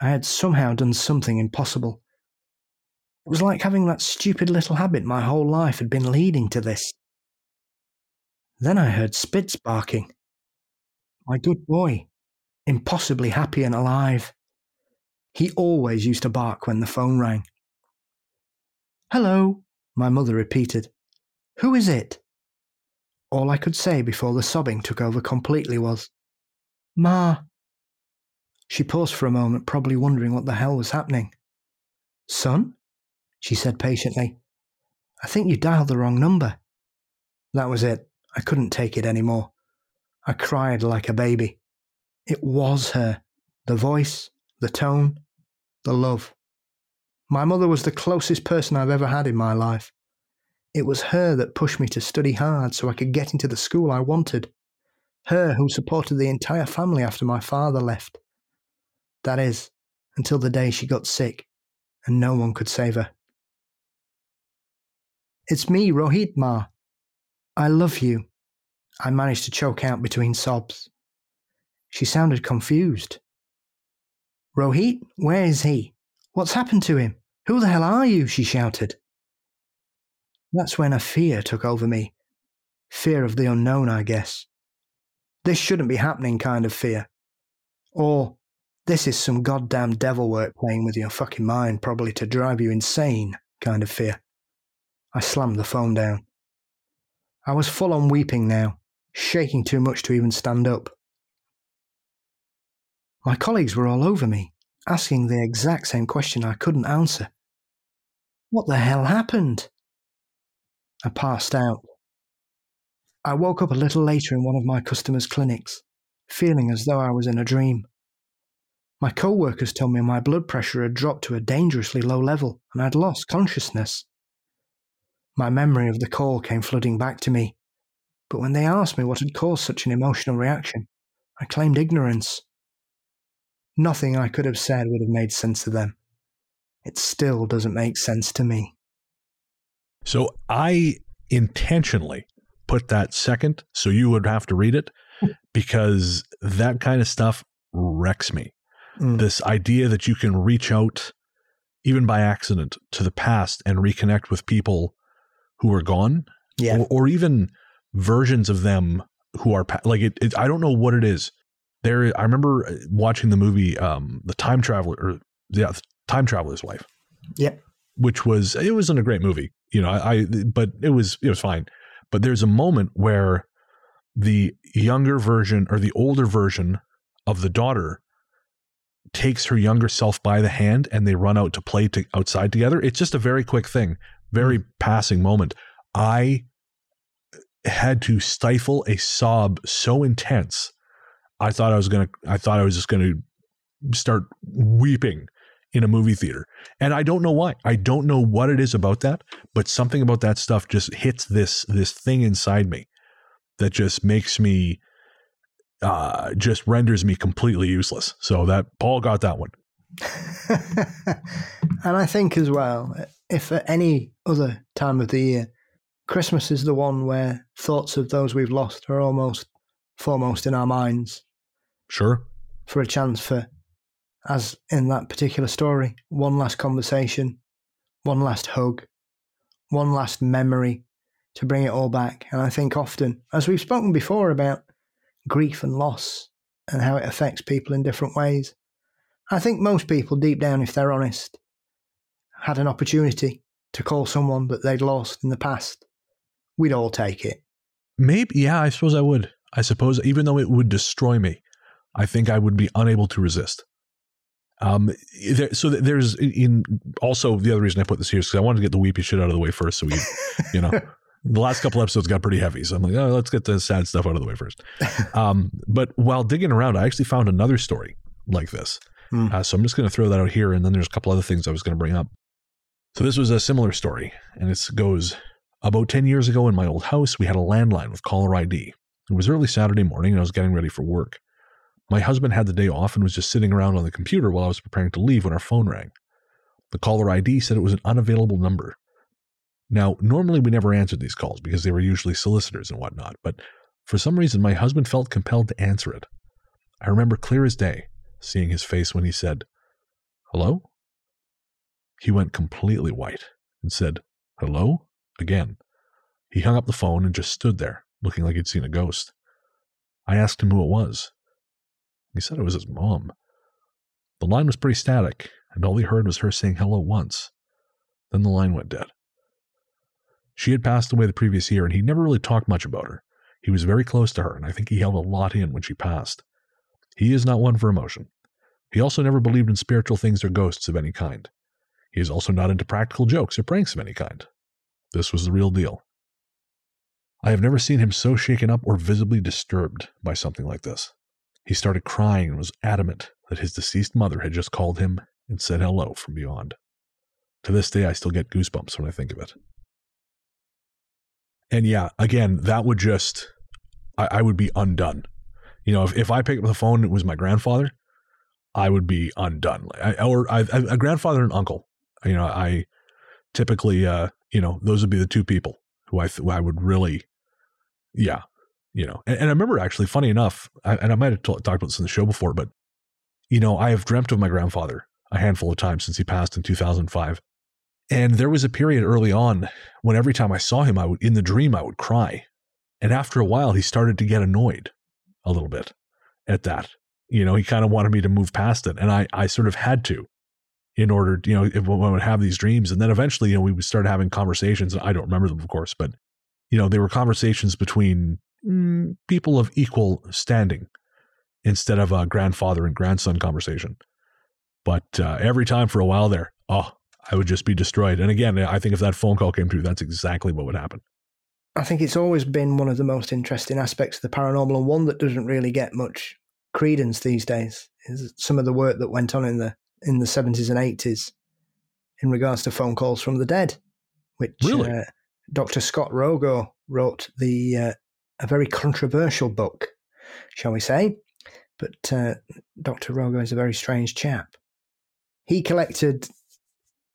B: I had somehow done something impossible. It was like having that stupid little habit my whole life had been leading to this. Then I heard Spitz barking. My good boy, impossibly happy and alive. He always used to bark when the phone rang. Hello, my mother repeated. Who is it? All I could say before the sobbing took over completely was, Ma. She paused for a moment, probably wondering what the hell was happening. Son? She said patiently. I think you dialed the wrong number. That was it. I couldn't take it any more. I cried like a baby. It was her. The voice, the tone, the love. My mother was the closest person I've ever had in my life. It was her that pushed me to study hard so I could get into the school I wanted. Her who supported the entire family after my father left. That is, until the day she got sick and no one could save her. It's me, Rohit Ma. I love you. I managed to choke out between sobs. She sounded confused. Rohit, where is he? What's happened to him? Who the hell are you? she shouted. That's when a fear took over me. Fear of the unknown, I guess. This shouldn't be happening kind of fear. Or, this is some goddamn devil work playing with your fucking mind, probably to drive you insane kind of fear. I slammed the phone down. I was full on weeping now, shaking too much to even stand up. My colleagues were all over me, asking the exact same question I couldn't answer. What the hell happened? I passed out. I woke up a little later in one of my customers' clinics, feeling as though I was in a dream. My co workers told me my blood pressure had dropped to a dangerously low level and I'd lost consciousness. My memory of the call came flooding back to me, but when they asked me what had caused such an emotional reaction, I claimed ignorance. Nothing I could have said would have made sense to them. It still doesn't make sense to me.
A: So I intentionally put that second so you would have to read it because that kind of stuff wrecks me.
B: Mm.
A: This idea that you can reach out, even by accident, to the past and reconnect with people who are gone,
B: Yeah.
A: or, or even versions of them who are like it, it. I don't know what it is. There, I remember watching the movie, um, the Time Traveler, or yeah, Time Traveler's Wife.
B: Yep.
A: Which was it wasn't a great movie, you know. I, I but it was it was fine. But there's a moment where the younger version or the older version of the daughter takes her younger self by the hand and they run out to play to outside together. It's just a very quick thing, very passing moment. I had to stifle a sob so intense. I thought I was to I thought I was just going to start weeping in a movie theater. And I don't know why. I don't know what it is about that, but something about that stuff just hits this this thing inside me that just makes me uh just renders me completely useless. So that Paul got that one.
B: and I think as well, if at any other time of the year, Christmas is the one where thoughts of those we've lost are almost foremost in our minds
A: Sure.
B: for a chance for, as in that particular story, one last conversation, one last hug, one last memory to bring it all back. And I think often, as we've spoken before about grief and loss and how it affects people in different ways, I think most people, deep down, if they're honest, had an opportunity to call someone that they'd lost in the past. We'd all take it.
A: Maybe yeah, I suppose I would. I suppose even though it would destroy me, I think I would be unable to resist. Um, there, so there's in also the other reason I put this here is because I wanted to get the weepy shit out of the way first. So we, you know, the last couple episodes got pretty heavy. So I'm like, oh, let's get the sad stuff out of the way first. Um, but while digging around, I actually found another story like this.
B: Hmm.
A: Uh, so I'm just going to throw that out here, and then there's a couple other things I was going to bring up. So this was a similar story, and it goes about 10 years ago in my old house, we had a landline with caller ID. It was early Saturday morning, and I was getting ready for work. My husband had the day off and was just sitting around on the computer while I was preparing to leave when our phone rang. The caller ID said it was an unavailable number. Now, normally we never answered these calls because they were usually solicitors and whatnot, but for some reason my husband felt compelled to answer it. I remember clear as day seeing his face when he said, Hello? He went completely white and said, Hello? Again. He hung up the phone and just stood there, looking like he'd seen a ghost. I asked him who it was. He said it was his mom. The line was pretty static, and all he heard was her saying hello once. Then the line went dead. She had passed away the previous year, and he never really talked much about her. He was very close to her, and I think he held a lot in when she passed. He is not one for emotion. He also never believed in spiritual things or ghosts of any kind. He is also not into practical jokes or pranks of any kind. This was the real deal. I have never seen him so shaken up or visibly disturbed by something like this. He started crying and was adamant that his deceased mother had just called him and said hello from beyond. To this day, I still get goosebumps when I think of it. And yeah, again, that would just, I, I would be undone. You know, if, if I picked up the phone and it was my grandfather, I would be undone. I, or I, a grandfather and uncle. You know, I typically, uh, you know, those would be the two people who I, who I would really, yeah, you know. And, and I remember actually, funny enough, I, and I might have t- talked about this in the show before, but you know, I have dreamt of my grandfather a handful of times since he passed in 2005. And there was a period early on when every time I saw him, I would, in the dream, I would cry. And after a while, he started to get annoyed a little bit at that. You know, he kind of wanted me to move past it. And I, I sort of had to. in order, you know, if I would have these dreams. And then eventually, you know, we would start having conversations. I don't remember them, of course, but, you know, they were conversations between mm, people of equal standing instead of a grandfather and grandson conversation. But uh, every time for a while there, oh, I would just be destroyed. And again, I think if that phone call came through, that's exactly what would happen.
B: I think it's always been one of the most interesting aspects of the paranormal and one that doesn't really get much credence these days is some of the work that went on in the in the 70s and 80s in regards to phone calls from the dead, which
A: Really?
B: uh, Dr. Scott Rogo wrote the uh, a very controversial book, shall we say? But uh, Dr. Rogo is a very strange chap. He collected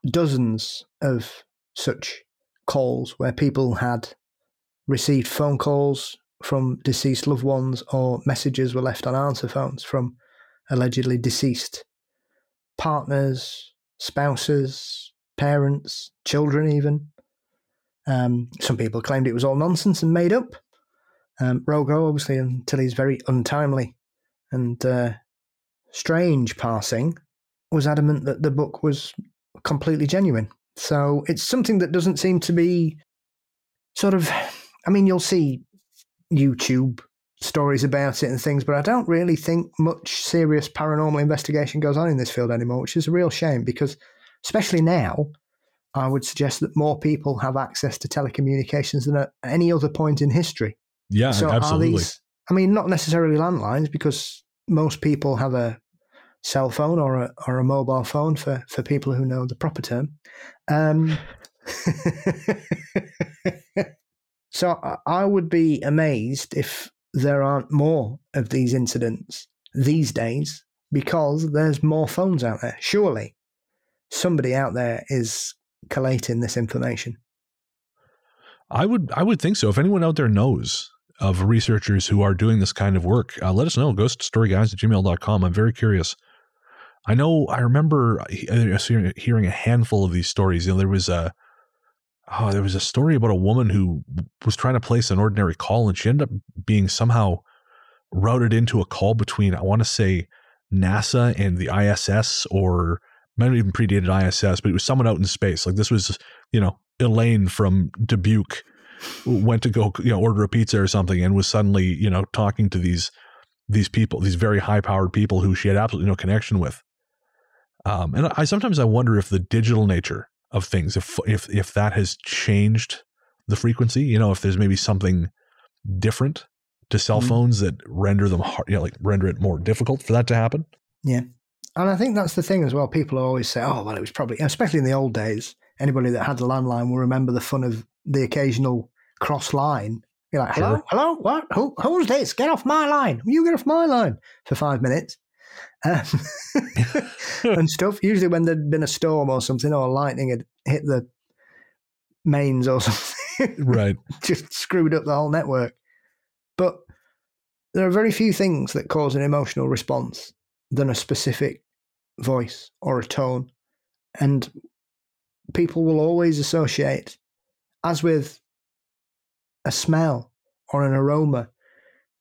B: dozens of such calls where people had received phone calls from deceased loved ones or messages were left on answer phones from allegedly deceased partners, spouses, parents, children, even. Um, some people claimed it was all nonsense and made up. Um, Rogo, obviously, until his very untimely and uh, strange passing, was adamant that the book was completely genuine. So it's something that doesn't seem to be sort of. I mean, you'll see YouTube stories about it and things, but I don't really think much serious paranormal investigation goes on in this field anymore, which is a real shame because, especially now, I would suggest that more people have access to telecommunications than at any other point in history.
A: Yeah,
B: so
A: absolutely.
B: are these? I mean, not necessarily landlines because most people have a cell phone or a or a mobile phone for for people who know the proper term. Um, so I- I would be amazed if there aren't more of these incidents these days because there's more phones out there. Surely somebody out there is collating this information.
A: I would I would think so. If anyone out there knows of researchers who are doing this kind of work, uh, let us know. Ghoststoryguys at gmail.com. I'm very curious. I know I remember uh, hearing- hearing a handful of these stories. You know, there was a oh, there was a story about a woman who was trying to place an ordinary call and she ended up being somehow routed into a call between I want to say NASA and the ISS or might have even predated ISS, but it was someone out in space. Like this was, you know, Elaine from Dubuque went to go, you know, order a pizza or something and was suddenly, you know, talking to these these people, these very high powered people who she had absolutely no connection with. Um, and I sometimes I wonder if the digital nature of things, if if if that has changed the frequency, you know, if there's maybe something different to cell
B: Mhm.
A: phones that render them hard, you know, like render it more difficult for that to happen.
B: Yeah and I think that's the thing as well. People always say, oh, well, it was probably, especially in the old days, anybody that had a landline will remember the fun of the occasional cross line. You're like, hello,
A: Sure.
B: hello, what? Who, who's this? Get off my line. You get off my line for five minutes. Um, and stuff. Usually when there'd been a storm or something or lightning had hit the mains or something,
A: Right.
B: just screwed up the whole network. But there are very few things that cause an emotional response than a specific voice or a tone. And people will always associate, as with a smell or an aroma,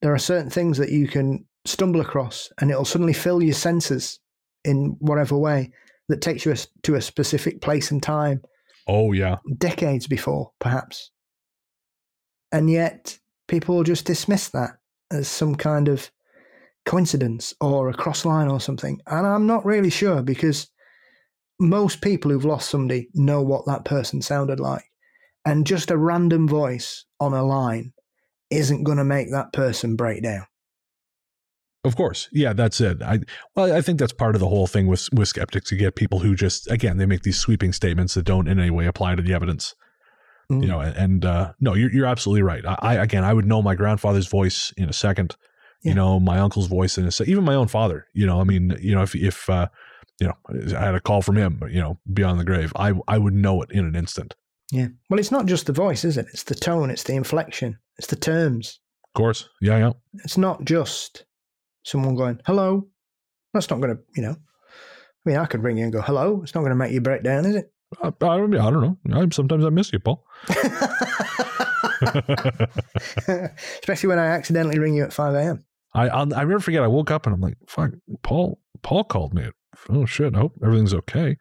B: there are certain things that you can stumble across and it'll suddenly fill your senses in whatever way that takes you to a specific place and time
A: Oh yeah.
B: decades before, perhaps. And yet, people just dismiss that as some kind of coincidence or a cross line or something. And I'm not really sure because most people who've lost somebody know what that person sounded like. And just a random voice on a line isn't going to make that person break down.
A: Of course. Yeah, that's it. I well, I think that's part of the whole thing with with skeptics. You get people who just again they make these sweeping statements that don't in any way apply to the evidence.
B: Mm.
A: You know, and, uh, no, you're you're absolutely right. I, I again, I would know my grandfather's voice in a second.
B: Yeah.
A: You know, my uncle's voice in a second. Even my own father. You know, I mean, you know, if if uh, you know, I had a call from him, you know, beyond the grave, I I would know it in an instant.
B: Yeah. Well, it's not just the voice, is it? It's the tone, it's the inflection, it's the terms.
A: Of course. Yeah, yeah.
B: It's not just someone going, hello. That's not going to, you know. I mean, I could ring you and go, hello. It's not going to make you break down, is it?
A: I, I, don't- I don't know. I, sometimes I miss you, Paul.
B: Especially when I accidentally ring you at 5 a.m.
A: I I'll, I never forget. I woke up and I'm like, "Fuck, Paul." Paul called me oh shit, I hope everything's okay.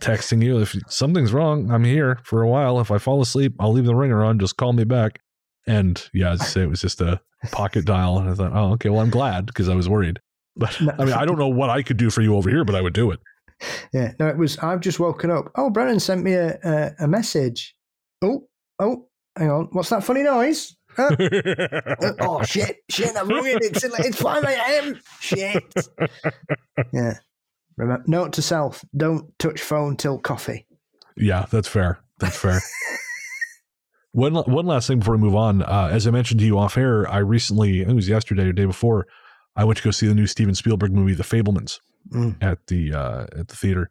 A: Texting you if something's wrong. I'm here for a while. If I fall asleep, I'll leave the ringer on. Just call me back. And yeah, as say, it was just a pocket dial. And I thought, oh, okay, well, I'm glad because I was worried. But I mean, I don't know what I could do for you over here, but I would do it.
B: Yeah, no, it was. I've just woken up. Oh, Brennan sent me a, a, a message. Oh, oh, hang on. What's that funny noise? Huh? oh shit, shit! Rung it. It's it's five a.m. Shit. Yeah. Remember, note to self: don't touch phone till coffee.
A: Yeah, that's fair. That's fair. one one last thing before we move on. Uh, as I mentioned to you off air, I recently, it was yesterday or day before, I went to go see the new Steven Spielberg movie, The Fabelmans,
B: Mm.
A: at the uh, at the theater,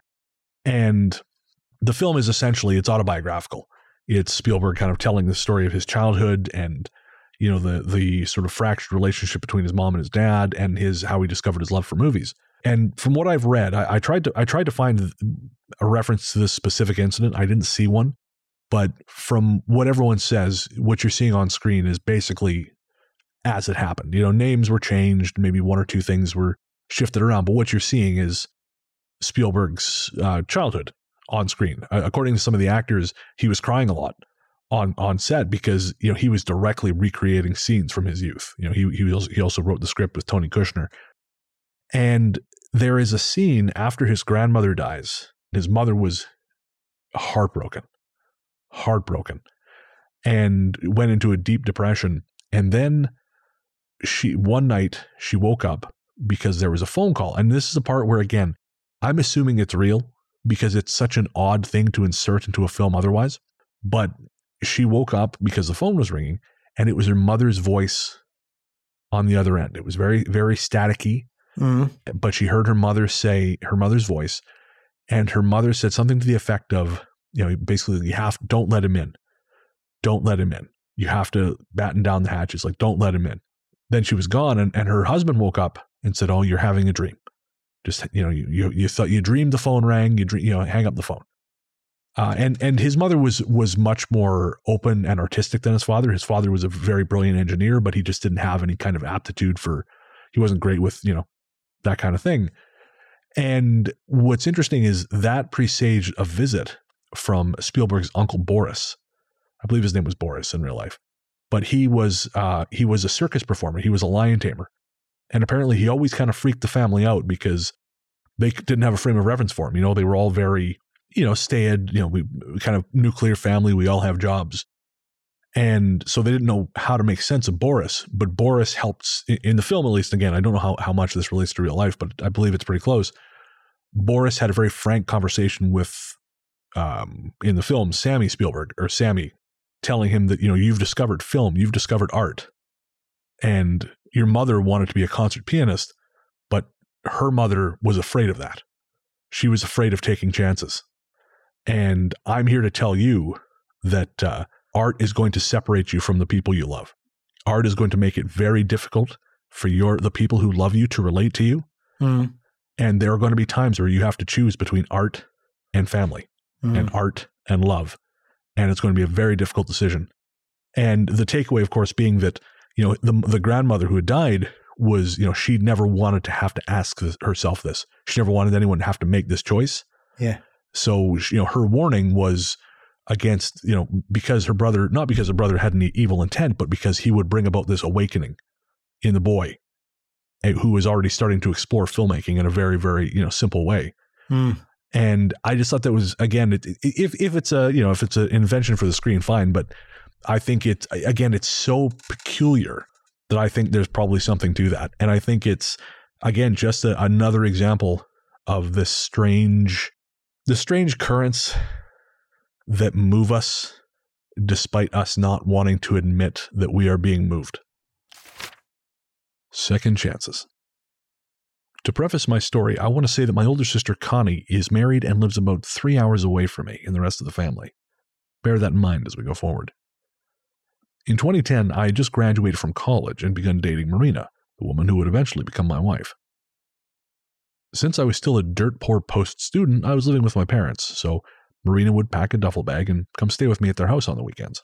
A: and the film is essentially it's autobiographical. It's Spielberg kind of telling the story of his childhood and you know the the sort of fractured relationship between his mom and his dad and his how he discovered his love for movies. And from what I've read, I, I tried to I tried to find a reference to this specific incident. I didn't see one, but from what everyone says, what you're seeing on screen is basically as it happened. You know, names were changed, maybe one or two things were shifted around, but what you're seeing is Spielberg's uh, childhood on screen. Uh, according to some of the actors, he was crying a lot on on set because you know he was directly recreating scenes from his youth. You know, he he also, he also wrote the script with Tony Kushner, and there is a scene after his grandmother dies. His mother was heartbroken, heartbroken, and went into a deep depression. And then she one night she woke up because there was a phone call. And this is the part where again, I'm assuming it's real because it's such an odd thing to insert into a film otherwise. But she woke up because the phone was ringing and it was her mother's voice on the other end. It was very, very staticky,
B: Mm.
A: but she heard her mother say her mother's voice, and her mother said something to the effect of, you know, basically, you have don't let him in, don't let him in. You have to batten down the hatches, like don't let him in. Then she was gone, and, and her husband woke up and said, "Oh, you're having a dream. Just you know, you you, you thought you dreamed the phone rang. You dream, you know, hang up the phone." Uh, and and his mother was was much more open and artistic than his father. His father was a very brilliant engineer, but he just didn't have any kind of aptitude for. He wasn't great with you know that kind of thing. And what's interesting is that presaged a visit from Spielberg's uncle Boris. I believe his name was Boris in real life, but he was uh, he was a circus performer. He was a lion tamer, and apparently he always kind of freaked the family out because they didn't have a frame of reference for him. You know, they were all very you know staid. You know, we kind of nuclear family. We all have jobs. And so they didn't know how to make sense of Boris, but Boris helps in the film, at least. Again, I don't know how, how much this relates to real life, but I believe it's pretty close. Boris had a very frank conversation with, um, in the film, Sammy Spielberg or Sammy, telling him that, you know, you've discovered film, you've discovered art. And your mother wanted to be a concert pianist, but her mother was afraid of that. She was afraid of taking chances. And I'm here to tell you that uh, art is going to separate you from the people you love. Art is going to make it very difficult for your the people who love you to relate to you.
B: Mm.
A: And there are going to be times where you have to choose between art and family
B: Mm.
A: and art and love. And it's going to be a very difficult decision. And the takeaway, of course, being that, you know, the, the grandmother who had died was, you know, she never wanted to have to ask this, herself this. She never wanted anyone to have to make this choice.
B: Yeah.
A: So, you know, her warning was against, you know, because her brother, not because her brother had any evil intent, but because he would bring about this awakening in the boy eh, who was already starting to explore filmmaking in a very, very, you know, simple way.
B: Mm.
A: And I just thought that was again, it, if if it's a you know if it's an invention for the screen, fine. But I think it's again, it's so peculiar that I think there's probably something to that. And I think it's again just a, another example of this strange, the strange currents that move us, despite us not wanting to admit that we are being moved. Second chances. To preface my story, I want to say that my older sister Connie is married and lives about three hours away from me and the rest of the family. Bear that in mind as we go forward. In 2010, I had just graduated from college and begun dating Marina, the woman who would eventually become my wife. Since I was still a dirt poor post student, I was living with my parents, so Marina would pack a duffel bag and come stay with me at their house on the weekends.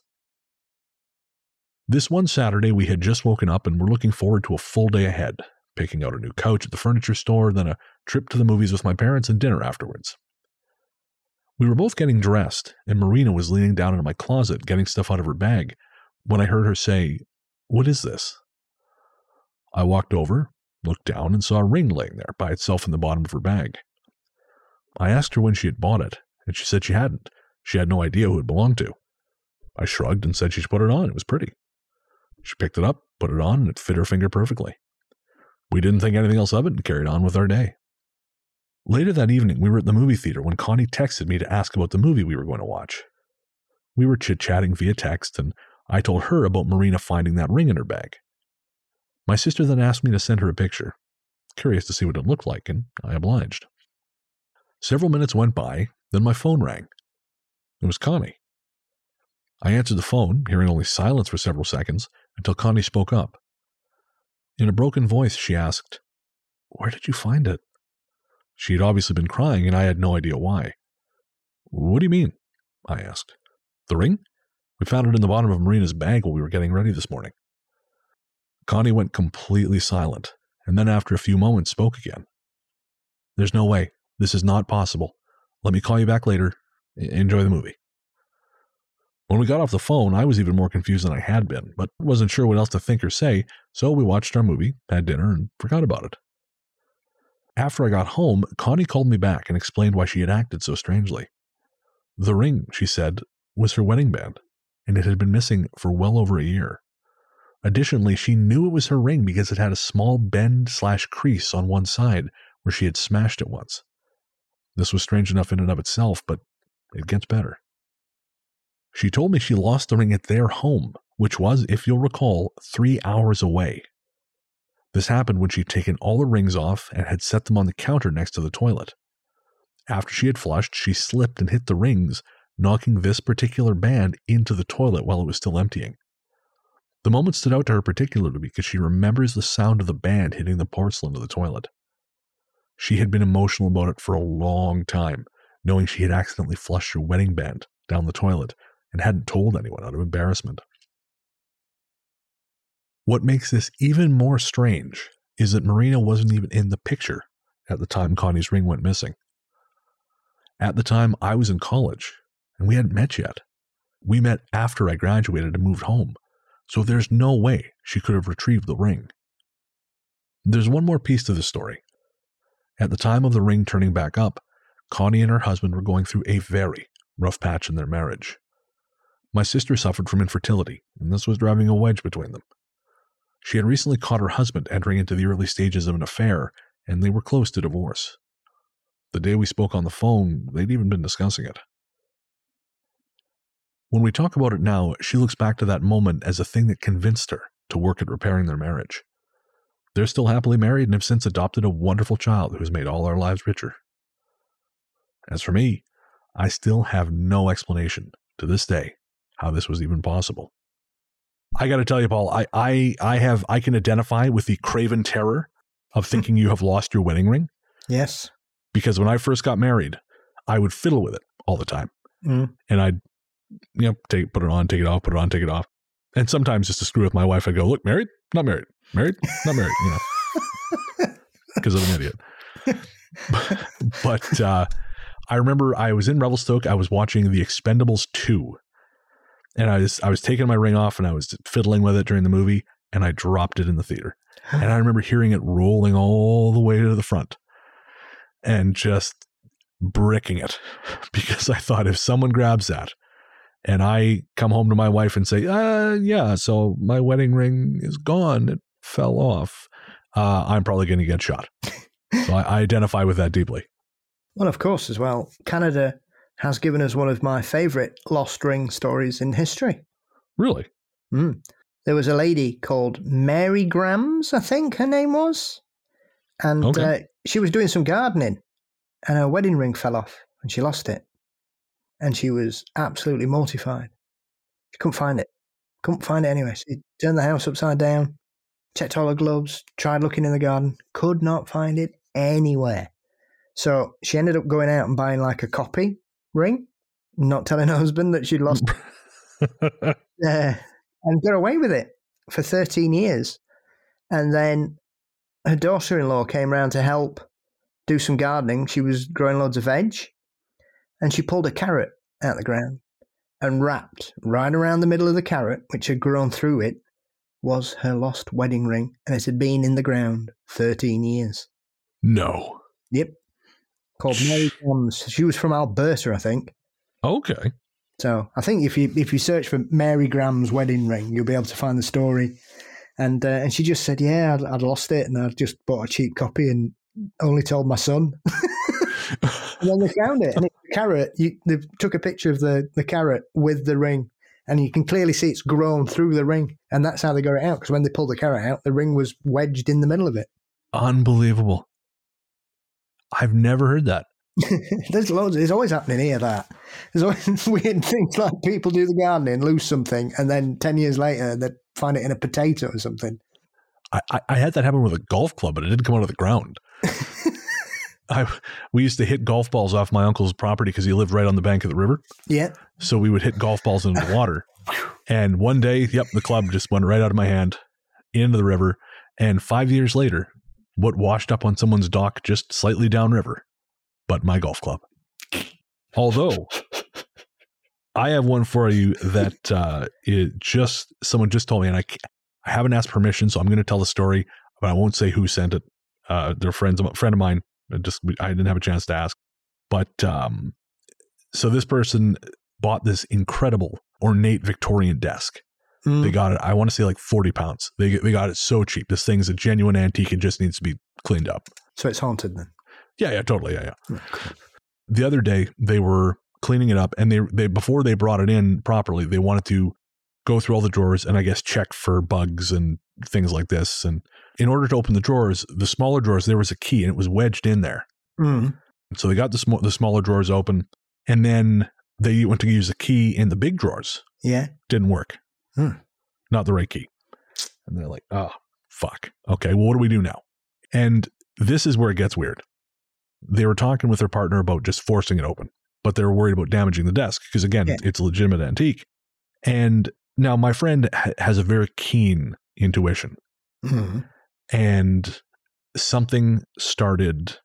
A: This one Saturday, we had just woken up and were looking forward to a full day ahead, picking out a new couch at the furniture store, then a trip to the movies with my parents and dinner afterwards. We were both getting dressed, and Marina was leaning down into my closet getting stuff out of her bag when I heard her say, What is this? I walked over, looked down, and saw a ring laying there by itself in the bottom of her bag. I asked her when she had bought it, and she said she hadn't. She had no idea who it belonged to. I shrugged and said she should put it on. It was pretty. She picked it up, put it on, and it fit her finger perfectly. We didn't think anything else of it and carried on with our day. Later that evening, we were at the movie theater when Connie texted me to ask about the movie we were going to watch. We were chit chatting via text, and I told her about Marina finding that ring in her bag. My sister then asked me to send her a picture, curious to see what it looked like, and I obliged. Several minutes went by, then my phone rang. It was Connie. I answered the phone, hearing only silence for several seconds, until Connie spoke up. In a broken voice, she asked, Where did you find it? She had obviously been crying, and I had no idea why. What do you mean? I asked. The ring? We found it in the bottom of Marina's bag while we were getting ready this morning. Connie went completely silent, and then after a few moments spoke again. There's no way. This is not possible. Let me call you back later. Enjoy the movie. When we got off the phone, I was even more confused than I had been, but wasn't sure what else to think or say, so we watched our movie, had dinner, and forgot about it. After I got home, Connie called me back and explained why she had acted so strangely. The ring, she said, was her wedding band, and it had been missing for well over a year. Additionally, she knew it was her ring because it had a small bend slash crease on one side where she had smashed it once. This was strange enough in and of itself, but it gets better. She told me she lost the ring at their home, which was, if you'll recall, three hours away. This happened when she'd taken all the rings off and had set them on the counter next to the toilet. After she had flushed, she slipped and hit the rings, knocking this particular band into the toilet while it was still emptying. The moment stood out to her particularly because she remembers the sound of the band hitting the porcelain of the toilet. She had been emotional about it for a long time, knowing she had accidentally flushed her wedding band down the toilet and hadn't told anyone out of embarrassment. What makes this even more strange is that Marina wasn't even in the picture at the time Connie's ring went missing. At the time, I was in college, and we hadn't met yet. We met after I graduated and moved home, so there's no way she could have retrieved the ring. There's one more piece to the story. At the time of the ring turning back up, Connie and her husband were going through a very rough patch in their marriage. My sister suffered from infertility, and this was driving a wedge between them. She had recently caught her husband entering into the early stages of an affair, and they were close to divorce. The day we spoke on the phone, they'd even been discussing it. When we talk about it now, she looks back to that moment as a thing that convinced her to work at repairing their marriage. They're still happily married and have since adopted a wonderful child who has made all our lives richer. As for me, I still have no explanation to this day how this was even possible. I got to tell you, Paul, I, I, I have, I can identify with the craven terror of thinking you have lost your wedding ring.
B: Yes.
A: Because when I first got married, I would fiddle with it all the time.
B: Mm.
A: And I'd, you know, take, put it on, take it off, put it on, take it off. And sometimes just to screw with my wife, I'd go, look, married, not married, married, not married, you know, because I'm an idiot. but, uh, I remember I was in Revelstoke. I was watching The Expendables 2 and I was I was taking my ring off and I was fiddling with it during the movie and I dropped it in the theater. And I remember hearing it rolling all the way to the front and just bricking it because I thought if someone grabs that and I come home to my wife and say, uh, yeah, so my wedding ring is gone, it fell off, uh, I'm probably going to get shot. so I, I identify with that deeply.
B: Well, of course, as well. Canada has given us one of my favourite lost ring stories in history.
A: Really?
B: Mm. There was a lady called Mary Grams, I think her name was. And
A: Okay.
B: uh, she was doing some gardening and her wedding ring fell off and she lost it. And she was absolutely mortified. She couldn't find it. Couldn't find it anywhere. She turned the house upside down, checked all her gloves, tried looking in the garden, could not find it anywhere. So she ended up going out and buying like a copy ring, not telling her husband that she'd lost uh, and got away with it for 13 years. And then her daughter in law came round to help do some gardening. She was growing loads of veg, and she pulled a carrot out of the ground and wrapped right around the middle of the carrot, which had grown through it, was her lost wedding ring, and it had been in the ground 13 years.
A: No.
B: Yep. Called Mary Grams. She was from Alberta, I think.
A: Okay.
B: So I think if you if you search for Mary Graham's wedding ring, you'll be able to find the story. And uh, and she just said, yeah, I'd, I'd lost it, and I just bought a cheap copy and only told my son. and then they found it, and it's a carrot. You, they took a picture of the the carrot with the ring, and you can clearly see it's grown through the ring, and that's how they got it out. Because when they pulled the carrot out, the ring was wedged in the middle of it.
A: Unbelievable. I've never heard that.
B: There's loads. It's always happening here. That there's always weird things like people do the gardening, lose something, and then ten years later they find it in a potato or something.
A: I, I, I had that happen with a golf club, but it didn't come out of the ground. I we used to hit golf balls off my uncle's property because he lived right on the bank of the river.
B: Yeah.
A: So we would hit golf balls into the water. And one day, yep, the club just went right out of my hand into the river. And five years later, what washed up on someone's dock just slightly downriver, but my golf club. Although I have one for you that uh, it just someone just told me, and I I haven't asked permission, so I'm going to tell the story, but I won't say who sent it. Uh, they're friends, a friend of mine. I just I didn't have a chance to ask, but um, so this person bought this incredible ornate Victorian desk.
B: Mm.
A: They got it. I want to say like forty pounds. They they got it so cheap. This thing's a genuine antique. It just needs to be cleaned up.
B: So it's haunted then.
A: Yeah, yeah, totally. Yeah, yeah.
B: Yeah.
A: The other day they were cleaning it up, and they they before they brought it in properly, they wanted to go through all the drawers and I guess check for bugs and things like this. And in order to open the drawers, the smaller drawers, there was a key and it was wedged in there.
B: Mm.
A: So they got the sm- the smaller drawers open, and then they went to use the key in the big drawers.
B: Yeah.
A: Didn't work.
B: Hmm.
A: Not the right key. And they're like, oh, fuck. Okay, well, what do we do now? And this is where it gets weird. They were talking with their partner about just forcing it open, but they were worried about damaging the desk because, again,
B: Yeah.
A: it's a legitimate antique. And now my friend ha- has a very keen intuition,
B: Mm.
A: And something started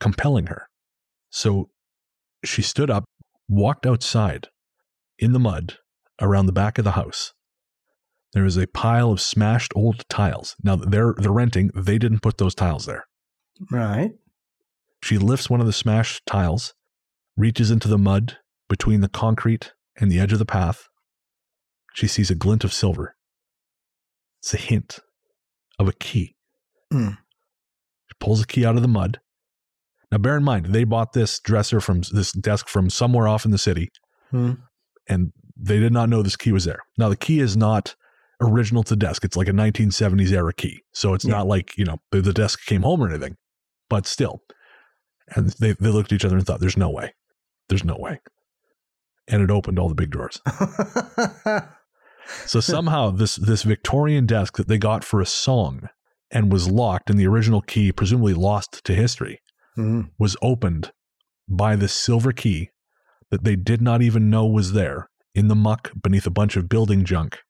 A: compelling her. So she stood up, walked outside in the mud around the back of the house. There is a pile of smashed old tiles. Now they're they're renting. They didn't put those tiles there.
B: Right.
A: She lifts one of the smashed tiles, reaches into the mud between the concrete and the edge of the path. She sees a glint of silver. It's a hint of a key.
B: Hmm.
A: She pulls a key out of the mud. Now, bear in mind, they bought this dresser from this desk from somewhere off in the city,
B: Hmm.
A: and they did not know this key was there. Now, the key is not original to desk. It's like a 1970s era key. So it's
B: Yeah.
A: not like, you know, the, the desk came home or anything, but still. And they, they looked at each other and thought, there's no way. There's no way. And it opened all the big drawers. So somehow this this Victorian desk that they got for a song and was locked in the original key presumably lost to history
B: Mm.
A: was opened by this silver key that they did not even know was there in the muck beneath a bunch of building junk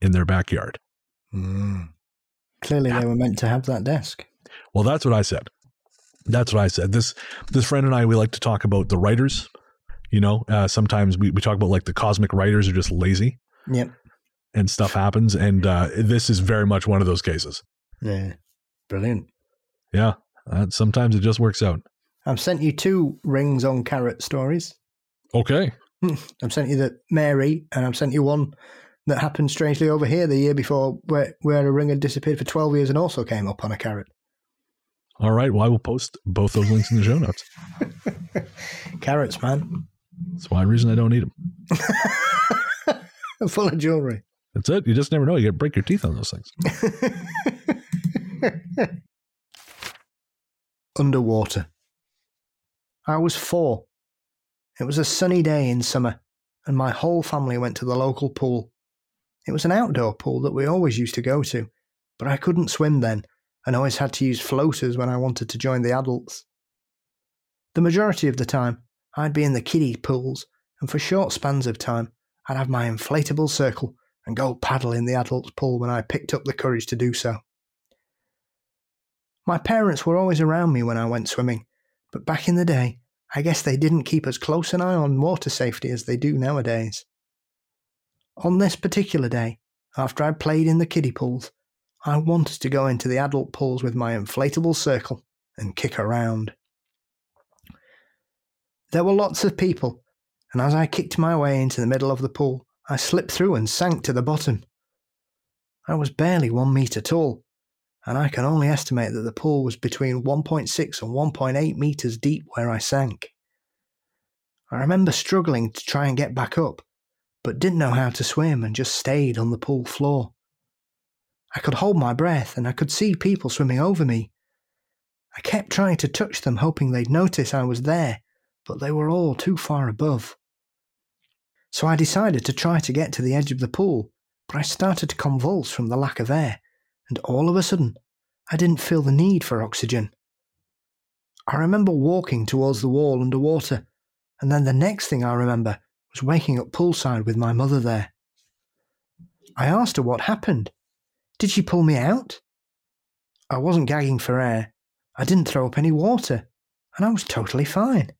A: in their backyard.
B: Mm. Clearly, they were meant to have that desk.
A: Well, that's what I said. That's what I said. This this friend and I we like to talk about the writers. You know, uh, sometimes we, we talk about like the cosmic writers are just lazy
B: Yep.
A: And stuff happens, and uh, this is very much one of those cases.
B: Yeah. Brilliant.
A: Yeah, uh, sometimes it just works out.
B: I've sent you two rings on carrot stories.
A: Okay.
B: I've sent you the Mary, and I've sent you one that happened strangely over here the year before, where where a ring had disappeared for twelve years and also came up on a carrot.
A: All right. Well, I will post both those links in the show notes.
B: Carrots, man,
A: That's why I reason I don't need them.
B: full of jewelry.
A: That's it. You just never know. You get break your teeth on those things.
B: Underwater. I was four. It was a sunny day in summer, and my whole family went to the local pool. It was an outdoor pool that we always used to go to, but I couldn't swim then and always had to use floaters when I wanted to join the adults. The majority of the time, I'd be in the kiddie pools, and for short spans of time, I'd have my inflatable circle and go paddle in the adults' pool when I picked up the courage to do so. My parents were always around me when I went swimming, but back in the day, I guess they didn't keep as close an eye on water safety as they do nowadays. On this particular day, after I'd played in the kiddie pools, I wanted to go into the adult pools with my inflatable circle and kick around. There were lots of people, and as I kicked my way into the middle of the pool, I slipped through and sank to the bottom. I was barely one metre tall, and I can only estimate that the pool was between 1.6 and 1.8 metres deep where I sank. I remember struggling to try and get back up, but didn't know how to swim and just stayed on the pool floor. I could hold my breath and I could see people swimming over me. I kept trying to touch them, hoping they'd notice I was there, but they were all too far above. So I decided to try to get to the edge of the pool, but I started to convulse from the lack of air, and all of a sudden, I didn't feel the need for oxygen. I remember walking towards the wall underwater, and then the next thing I remember was waking up poolside with my mother there. I asked her what happened. Did she pull me out? I wasn't gagging for air. I didn't throw up any water, and I was totally fine.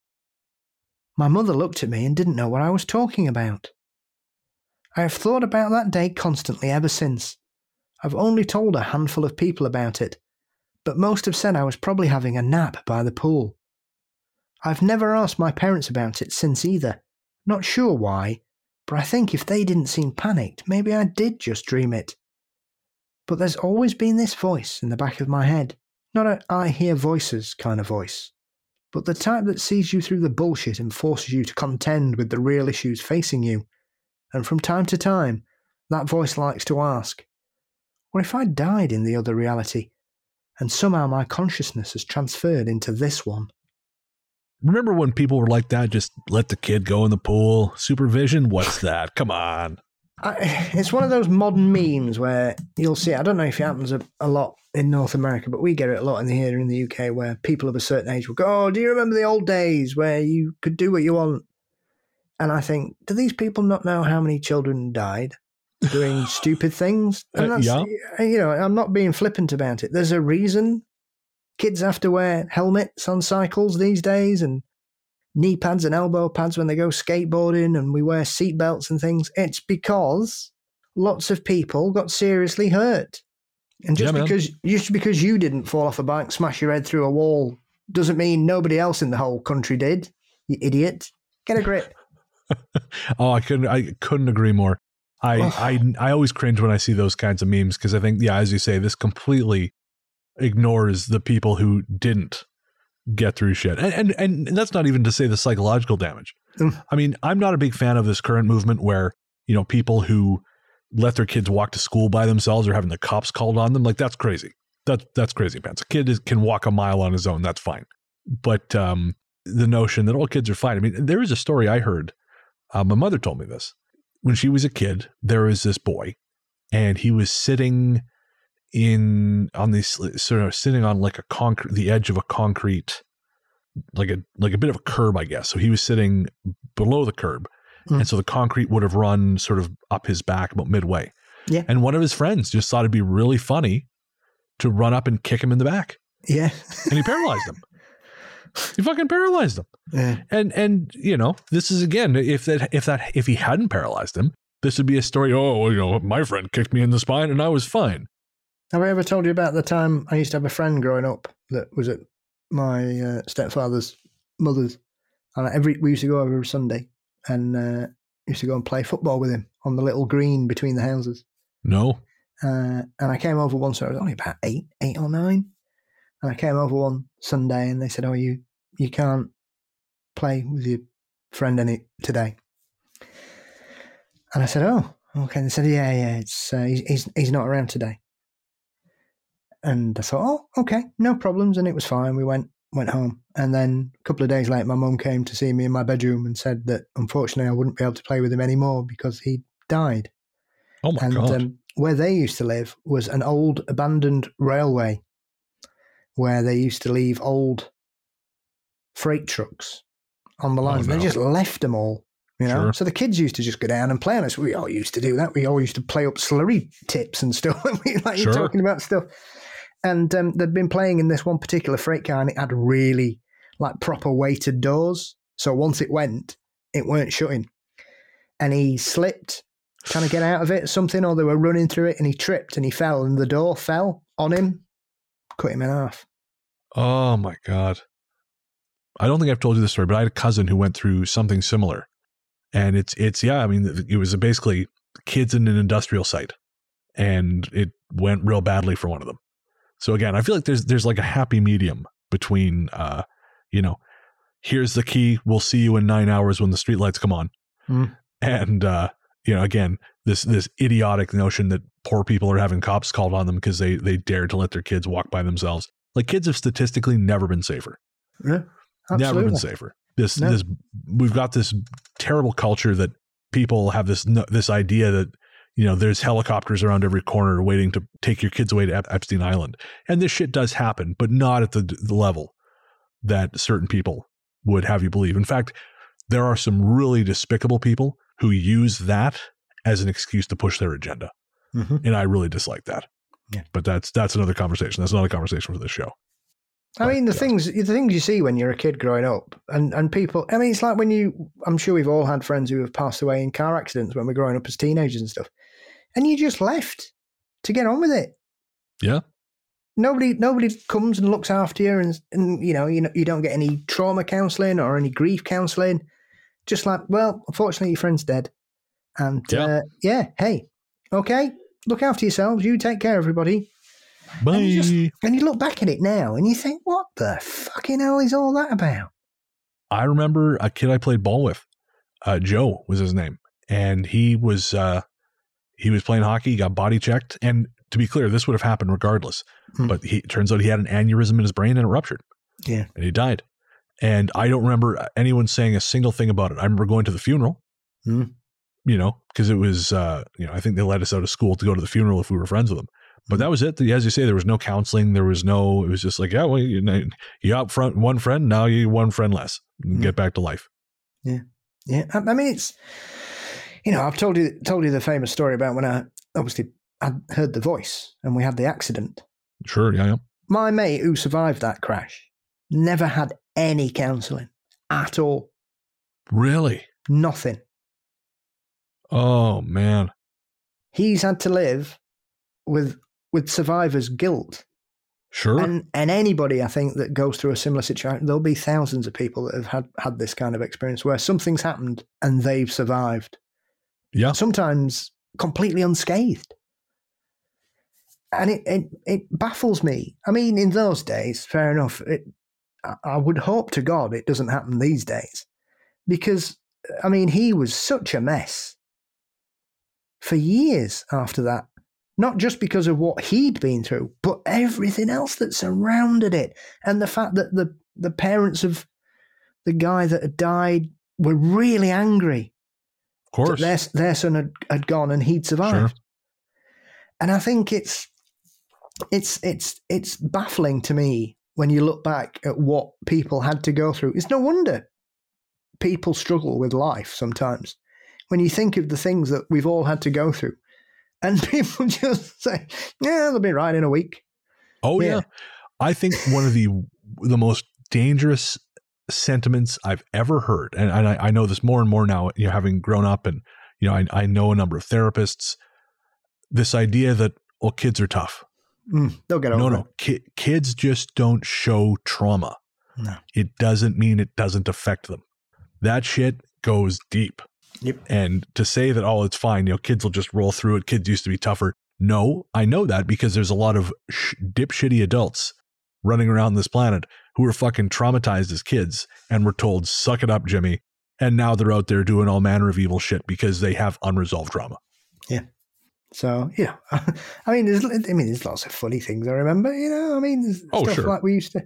B: My mother looked at me and didn't know what I was talking about. I have thought about that day constantly ever since. I've only told a handful of people about it, but most have said I was probably having a nap by the pool. I've never asked my parents about it since either. Not sure why, but I think if they didn't seem panicked, maybe I did just dream it. But there's always been this voice in the back of my head. Not a I hear voices kind of voice, but the type that sees you through the bullshit and forces you to contend with the real issues facing you. And from time to time, that voice likes to ask, What if I died in the other reality, and somehow my consciousness has transferred into this one?
A: Remember when people were like that? Just let the kid go in the pool. Supervision? What's that? Come on.
B: I, it's one of those modern memes where you'll see. I don't know if it happens a, a lot in North America, but we get it a lot in the, here in the UK, where people of a certain age will go, "Oh, do you remember the old days where you could do what you want?" And I think, do these people not know how many children died doing stupid things? And
A: Uh, yeah.
B: you know, I'm not being flippant about it. There's a reason kids have to wear helmets on cycles these days and knee pads and elbow pads when they go skateboarding and we wear seat belts and things. It's because lots of people got seriously hurt. And just
A: Yeah,
B: because just because you didn't fall off a bike, smash your head through a wall, doesn't mean nobody else in the whole country did. You idiot. Get a grip.
A: Oh, I couldn't. I couldn't agree more. I. I I always cringe when I see those kinds of memes because I think, yeah, as you say, this completely ignores the people who didn't get through shit, and and and that's not even to say the psychological damage.
B: Mm.
A: I mean, I'm not a big fan of this current movement where you know people who let their kids walk to school by themselves or having the cops called on them. Like that's crazy. That's that's crazy pants. A kid is, can walk a mile on his own. That's fine. But um, the notion that all kids are fine. I mean, there is a story I heard. Uh, my mother told me this when she was a kid. There was this boy, and he was sitting in on this sort of sitting on like a concrete, the edge of a concrete, like a like a bit of a curb, I guess. So he was sitting below the curb,
B: Mm.
A: and so the concrete would have run sort of up his back about midway.
B: Yeah.
A: And one of his friends just thought it'd be really funny to run up and kick him in the back,
B: Yeah.
A: and he paralyzed him. He fucking paralyzed him.
B: yeah.
A: And and you know, this is again, if that if that if he hadn't paralyzed him, this would be a story. Oh, you know, my friend kicked me in the spine and I was fine.
B: Have I ever told you about the time I used to have a friend growing up that was at my uh, stepfather's mother's, and every we used to go over every Sunday and uh, used to go and play football with him on the little green between the houses.
A: No.
B: Uh, and I came over once. I was only about eight, eight or nine, and I came over one Sunday, and they said, "Oh, you you can't play with your friend any today." And I said, "Oh, okay." And they said, "Yeah, yeah, it's uh, he's, he's he's not around today." And I thought, "Oh, okay, no problems," and it was fine. We went went home, and then a couple of days later, my mum came to see me in my bedroom and said that unfortunately I wouldn't be able to play with him anymore because he died
A: Oh my
B: and
A: god.
B: um, where they used to live was an old abandoned railway where they used to leave old freight trucks on the lines.
A: Oh, no.
B: They just left them all, you know.
A: Sure.
B: So the kids used to just go down and play on us. We all used to do that. We all used to play up slurry tips and stuff. we like
A: Sure.
B: you're talking about stuff. And um, they'd been playing in this one particular freight car, and it had really like proper weighted doors. So once it went, it weren't shutting, and he slipped, trying to get out of it, something, or they were running through it, and he tripped and he fell, and the door fell on him, cut him in half.
A: Oh my god. I don't think I've told you this story, but I had a cousin who went through something similar. And it's it's yeah, I mean it was basically kids in an industrial site and it went real badly for one of them. So again, I feel like there's there's like a happy medium between uh you know, here's the key, we'll see you in 9 hours when the streetlights come on.
B: Hmm.
A: And uh you know, again, this this idiotic notion that poor people are having cops called on them because they they dared to let their kids walk by themselves. Like kids have statistically never been safer.
B: Yeah,
A: Never been safer. This
B: No.
A: this we've got this terrible culture that people have this this idea that you know there's helicopters around every corner waiting to take your kids away to Ep- Epstein Island, and this shit does happen, but not at the, the level that certain people would have you believe. In fact, there are some really despicable people who use that as an excuse to push their agenda,
B: Mhm.
A: and I really dislike that.
B: Yeah.
A: But that's that's another conversation. That's not a conversation for this show.
B: I mean, the
A: But, uh,
B: things the things you see when you're a kid growing up, and and people. I mean, it's like when you. I'm sure we've all had friends who have passed away in car accidents when we're growing up as teenagers and stuff, and you just left to get on with it.
A: Yeah.
B: Nobody, nobody comes and looks after you, and and you know, you know, you don't get any trauma counselling or any grief counselling. Just like, well, unfortunately, your friend's dead, and
A: Yeah.
B: uh, yeah, hey, okay, look after yourselves. You take care, everybody.
A: Bye.
B: And you just- And you look back at it now and you think, what the fucking hell is all that about?
A: I remember a kid I played ball with. Uh, Joe was his name, and he was uh, he was playing hockey. He got body checked, and to be clear, this would have happened regardless.
B: Hmm.
A: But he turns out he had an aneurysm in his brain and it ruptured.
B: Yeah.
A: and he died. And I don't remember anyone saying a single thing about it. I remember going to the funeral.
B: Hmm.
A: You know, because it was uh, you know I think they let us out of school to go to the funeral if we were friends with them. But that was it. As you say, there was no counseling. There was no. It was just like, yeah, well, you, you out front one friend. Now you one friend less. Get back to life.
B: Yeah, I, I mean it's you know I've told you told you the famous story about when I obviously I heard the voice and we had the accident.
A: Sure. Yeah. yeah.
B: My mate who survived that crash never had any counselling at all.
A: Really?
B: Nothing.
A: Oh man.
B: He's had to live with with survivors' guilt.
A: Sure.
B: And and anybody I think that goes through a similar situation, there'll be thousands of people that have had had this kind of experience where something's happened and they've survived.
A: Yeah.
B: Sometimes completely unscathed. And it, it it baffles me. I mean, in those days, fair enough. It, I- would hope to God it doesn't happen these days, because I mean, he was such a mess for years after that. Not just because of what he'd been through, but everything else that surrounded it, and the fact that the the parents of the guy that had died were really angry
A: Of course.
B: their, their son had, had gone and he'd survived. And I think it's it's it's it's baffling to me when you look back at what people had to go through. It's no wonder people struggle with life sometimes. When you think of the things that we've all had to go through. And people just say, Yeah, they'll be right in a week.
A: Oh yeah.
B: Yeah.
A: I think one of the the most dangerous sentiments I've ever heard, and, and I, I know this more and more now, you know, having grown up and you know, I, I know a number of therapists. This idea that well, kids are tough.
B: Mm, they'll get over
A: No, no, Ki- kids just don't show trauma.
B: No.
A: It doesn't mean it doesn't affect them. That shit goes deep.
B: Yep.
A: And to say that, oh, it's fine, you know, kids will just roll through it. Kids used to be tougher. No, I know that because there's a lot of sh- dipshitty adults running around this planet who were fucking traumatized as kids and were told, suck it up, Jimmy. And now they're out there doing all manner of evil shit because they have unresolved trauma. Yeah.
B: So yeah, I mean, there's I mean, there's lots of funny things I remember. You know, I mean,
A: Oh,
B: stuff
A: sure.
B: like we used to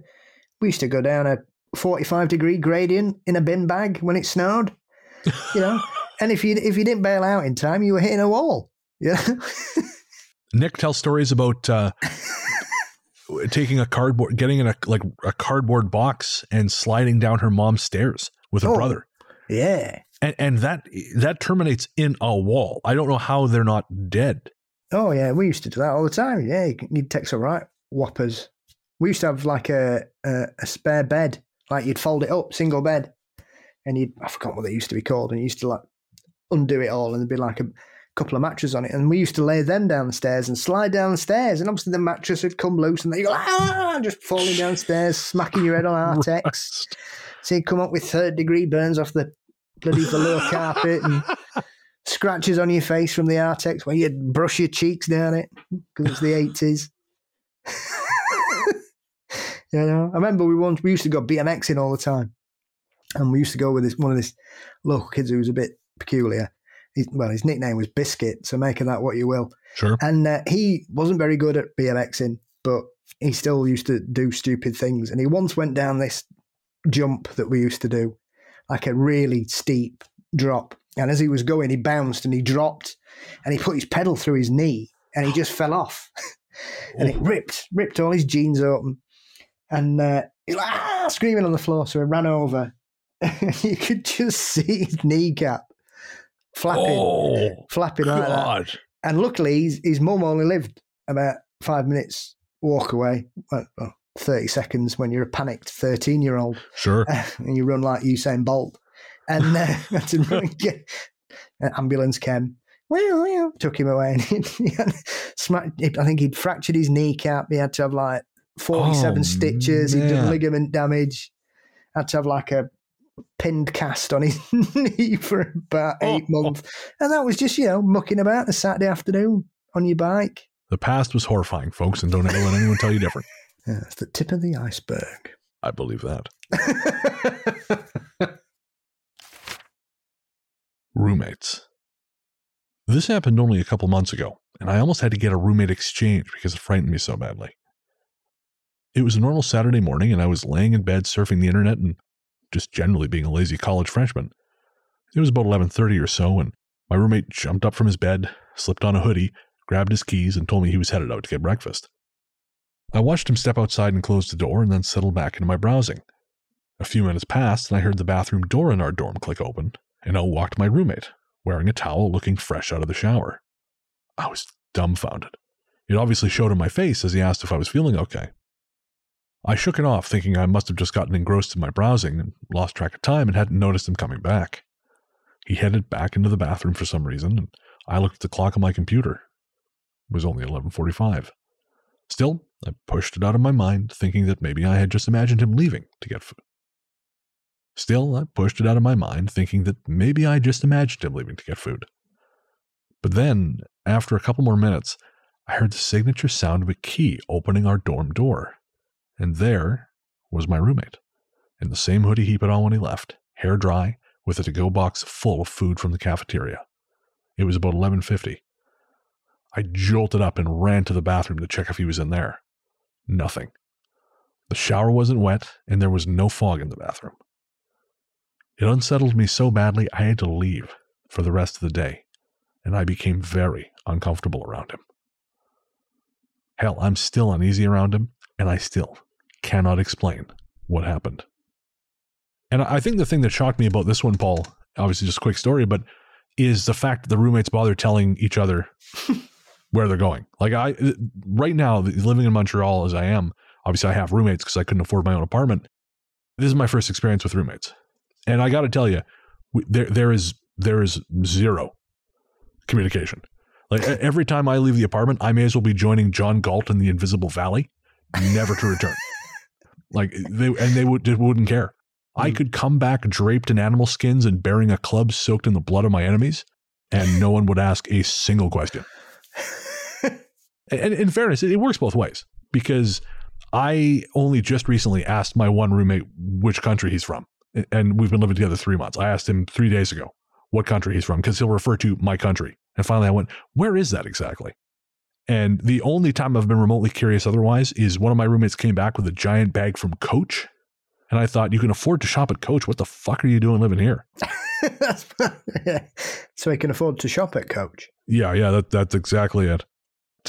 B: we used to go down a 45 degree gradient in a bin bag when it snowed. You know, and if you if you didn't bail out in time, you were hitting a wall. Yeah,
A: Nick tells stories about uh, taking a cardboard, getting in a like a cardboard box and sliding down her mom's stairs with her
B: Oh.
A: brother,
B: yeah.
A: and and that that terminates in a wall. I don't know how they're not dead.
B: Oh yeah, we used to do that all the time. Yeah, you- you'd take some right whoppers. We used to have like a, a a spare bed, like you'd fold it up, single bed, and you'd I forgot what they used to be called, and you used to like undo it all, and there'd be like a couple of mattresses on it, and we used to lay them downstairs and slide downstairs, and obviously the mattress would come loose, and then you go ah, just falling downstairs, smacking your head on Artex. So you come up with third degree burns off the bloody velour carpet and scratches on your face from the Artex where you'd brush your cheeks down it because it's the eighties. you know, I remember we once we used to go BMXing all the time, and we used to go with this one of this local kids who was a bit peculiar. His, well, his nickname was Biscuit, so make of that what you will.
A: Sure.
B: And uh, he wasn't very good at BMXing, but he still used to do stupid things. And he once went down this jump that we used to do, like a really steep drop. And as he was going, he bounced and he dropped and he put his pedal through his knee and he just fell off. and it ripped, ripped all his jeans open. And uh, he's like, ah, screaming on the floor. So he ran over. you could just see his kneecap flapping,
A: Oh,
B: flapping like that. And luckily, his, his mum only lived about five minutes walk away, well, well, 30 seconds when you're a panicked 13 year old
A: Sure.
B: and you run like Usain Bolt. And uh, had to run and get, an ambulance came, well, well, took him away. And he, he had smacked, I think he'd fractured his kneecap. He had to have like 47
A: Oh,
B: stitches. He'd
A: man.
B: done ligament damage. Had to have like a pinned cast on his knee for about oh. eight
A: Oh.
B: months. And that was just, you know, mucking about a Saturday afternoon on your bike.
A: The past was horrifying, folks, and don't ever let anyone tell you different.
B: Yeah, it's the tip of the iceberg.
A: I believe that. Roommates. This happened only a couple months ago, and I almost had to get a roommate exchange because it frightened me so badly. It was a normal Saturday morning, and I was laying in bed surfing the internet and just generally being a lazy college freshman. It was about 11:30 or so, and my roommate jumped up from his bed, slipped on a hoodie, grabbed his keys, and told me he was headed out to get breakfast. I watched him step outside and close the door and then settle back into my browsing. A few minutes passed and I heard the bathroom door in our dorm click open, and out walked my roommate, wearing a towel looking fresh out of the shower. I was dumbfounded. It obviously showed in my face as he asked if I was feeling okay. I shook it off, thinking I must have just gotten engrossed in my browsing and lost track of time and hadn't noticed him coming back. He headed back into the bathroom for some reason, and I looked at the clock on my computer. It was only 11:45. Still, I pushed it out of my mind, thinking that maybe I had just imagined him leaving to get food. Still, I pushed it out of my mind, thinking that maybe I just imagined him leaving to get food. But then, after a couple more minutes, I heard the signature sound of a key opening our dorm door. And there was my roommate, in the same hoodie he put on when he left, hair dry, with a to-go box full of food from the cafeteria. It was about 11:50. I jolted up and ran to the bathroom to check if he was in there. Nothing. The shower wasn't wet, and there was no fog in the bathroom. It unsettled me so badly I had to leave for the rest of the day, and I became very uncomfortable around him. Hell, I'm still uneasy around him, and I still cannot explain what happened. And I think the thing that shocked me about this one, Paul, obviously just a quick story, but is the fact that the roommates bother telling each other where they're going. Like I, right now, living in Montreal as I am, obviously I have roommates because I couldn't afford my own apartment. This is my first experience with roommates, and I got to tell you, we, there there is there is zero communication. Like every time I leave the apartment, I may as well be joining John Galt in the Invisible Valley, never to return. Like they and they would they wouldn't care. I hmm. could come back draped in animal skins and bearing a club soaked in the blood of my enemies, and no one would ask a single question. and in fairness, it works both ways because I only just recently asked my one roommate which country he's from, and we've been living together three months. I asked him three days ago what country he's from because he'll refer to my country, and finally I went, "Where is that exactly?" And the only time I've been remotely curious otherwise is one of my roommates came back with a giant bag from Coach. And I thought, you can afford to shop at Coach. What the fuck are you doing living here?
B: So he can afford to shop at Coach.
A: Yeah, yeah, that, that's exactly it.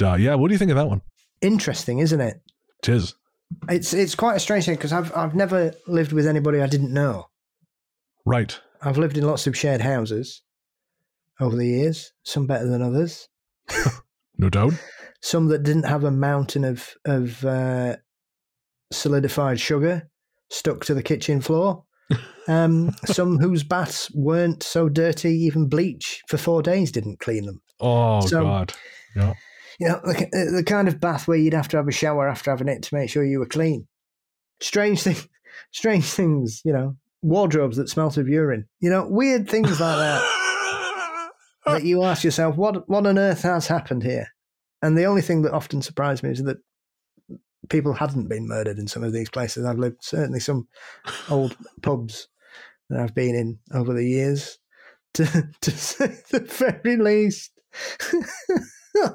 A: Uh, yeah, what do you think of that one?
B: Interesting, isn't it?
A: Tis.
B: It's it's quite a strange thing because I've I've never lived with anybody I didn't know.
A: Right.
B: I've lived in lots of shared houses over the years, some better than others.
A: No doubt.
B: some that didn't have a mountain of of uh, solidified sugar stuck to the kitchen floor. Um, some whose baths weren't so dirty, even bleach for four days didn't clean them.
A: Oh
B: So-
A: God. Yeah.
B: You know, the, the kind of bath where you'd have to have a shower after having it to make sure you were clean. Strange thing, strange things. You know, wardrobes that smelt of urine. You know, weird things like that. that you ask yourself, what what on earth has happened here? And the only thing that often surprised me is that people hadn't been murdered in some of these places I've lived. Certainly, some old pubs that I've been in over the years, to to say the very least.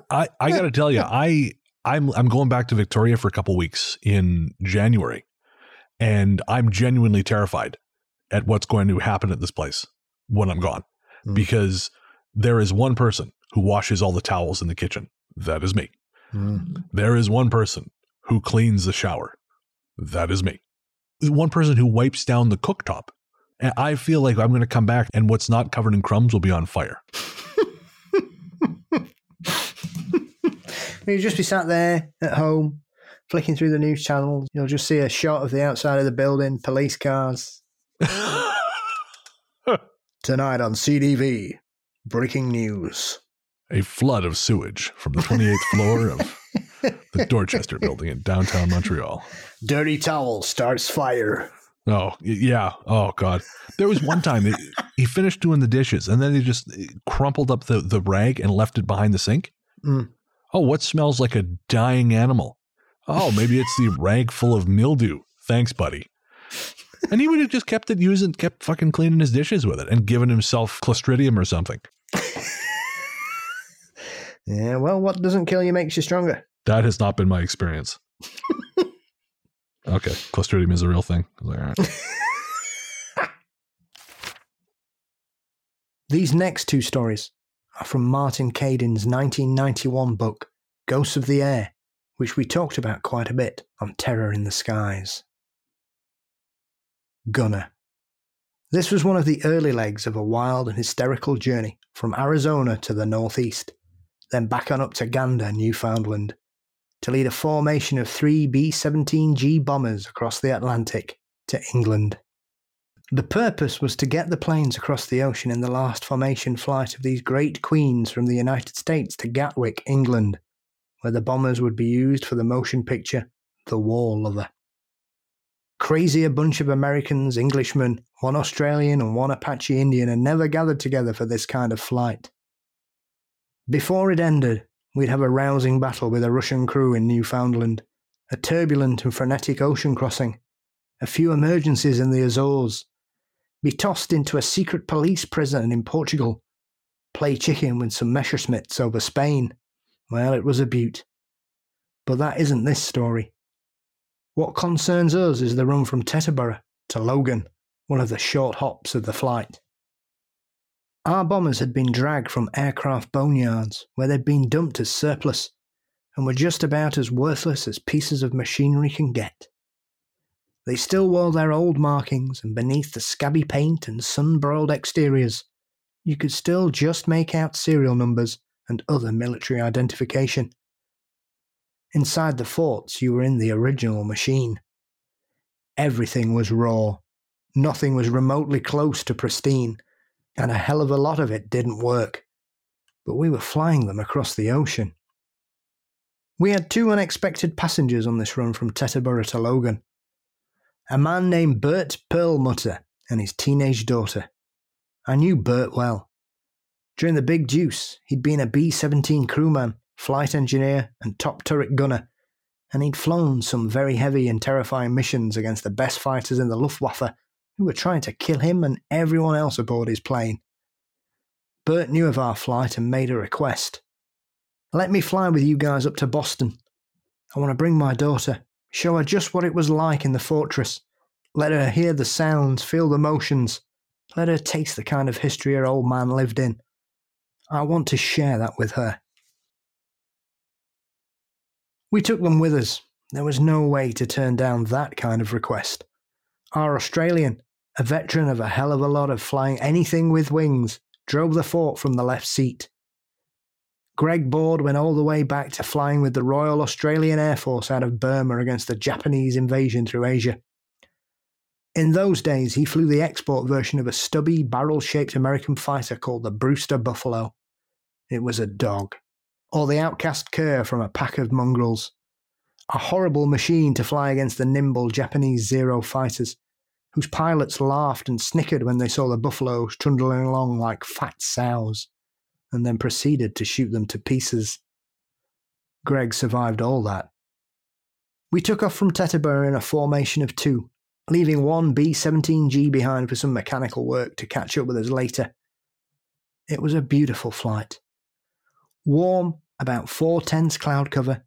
A: I, I got to tell you, I I'm I'm going back to Victoria for a couple weeks in January, and I'm genuinely terrified at what's going to happen at this place when I'm gone,
B: Hmm.
A: because there is one person who washes all the towels in the kitchen. That is me. Mm-hmm. There is one person who cleans the shower. That is me. One person who wipes down the cooktop. And I feel like I'm going to come back and what's not covered in crumbs will be on fire.
B: You'll just be sat there at home, flicking through the news channels. You'll just see a shot of the outside of the building, police cars. Tonight on CTV, breaking news.
A: a flood of sewage from the 28th floor of the Dorchester building in downtown Montreal.
B: Dirty towel starts fire.
A: Oh, yeah. Oh, God. There was one time it, he finished doing the dishes and then he just eh, crumpled up the, the rag and left it behind the sink.
B: Mm.
A: Oh, what smells like a dying animal? Oh, maybe it's the rag full of mildew. Thanks, buddy. And he would have just kept it using, kept fucking cleaning his dishes with it and given himself clostridium or something.
B: Yeah, well, what doesn't kill you makes you stronger.
A: That has not been my experience. okay, Clostridium is a real thing. Like, all right.
B: These next two stories are from Martin Caidin's 1991 book, Ghosts of the Air, which we talked about quite a bit on Terror in the Skies. Gunner. This was one of the early legs of a wild and hysterical journey from Arizona to the northeast, then back on up to Gander, Newfoundland, to lead a formation of three B 17G bombers across the Atlantic to England. The purpose was to get the planes across the ocean in the last formation flight of these great queens from the United States to Gatwick, England, where the bombers would be used for the motion picture The War Lover. Crazy a bunch of Americans, Englishmen, one Australian, and one Apache Indian had never gathered together for this kind of flight. Before it ended, we'd have a rousing battle with a Russian crew in Newfoundland, a turbulent and frenetic ocean crossing, a few emergencies in the Azores, be tossed into a secret police prison in Portugal, play chicken with some Messerschmitts over Spain. Well, it was a beaut. But that isn't this story. What concerns us is the run from Teterboro to Logan, one of the short hops of the flight. Our bombers had been dragged from aircraft boneyards where they'd been dumped as surplus and were just about as worthless as pieces of machinery can get. They still wore their old markings, and beneath the scabby paint and sun broiled exteriors, you could still just make out serial numbers and other military identification. Inside the forts, you were in the original machine. Everything was raw, nothing was remotely close to pristine, and a hell of a lot of it didn't work. But we were flying them across the ocean. We had two unexpected passengers on this run from Teterboro to Logan a man named Bert Perlmutter and his teenage daughter. I knew Bert well. During the Big Deuce, he'd been a B 17 crewman, flight engineer, and top turret gunner, and he'd flown some very heavy and terrifying missions against the best fighters in the Luftwaffe who were trying to kill him and everyone else aboard his plane. Bert knew of our flight and made a request. Let me fly with you guys up to Boston. I want to bring my daughter, show her just what it was like in the fortress. Let her hear the sounds, feel the motions. Let her taste the kind of history her old man lived in. I want to share that with her. We took them with us. There was no way to turn down that kind of request. Our Australian, a veteran of a hell of a lot of flying anything with wings, drove the fort from the left seat. Greg Board went all the way back to flying with the Royal Australian Air Force out of Burma against the Japanese invasion through Asia. In those days, he flew the export version of a stubby, barrel shaped American fighter called the Brewster Buffalo. It was a dog, or the outcast cur from a pack of mongrels. A horrible machine to fly against the nimble Japanese Zero fighters, whose pilots laughed and snickered when they saw the buffaloes trundling along like fat sows and then proceeded to shoot them to pieces. Greg survived all that. We took off from Teterboro in a formation of two, leaving one B 17G behind for some mechanical work to catch up with us later. It was a beautiful flight. Warm, about four tenths cloud cover,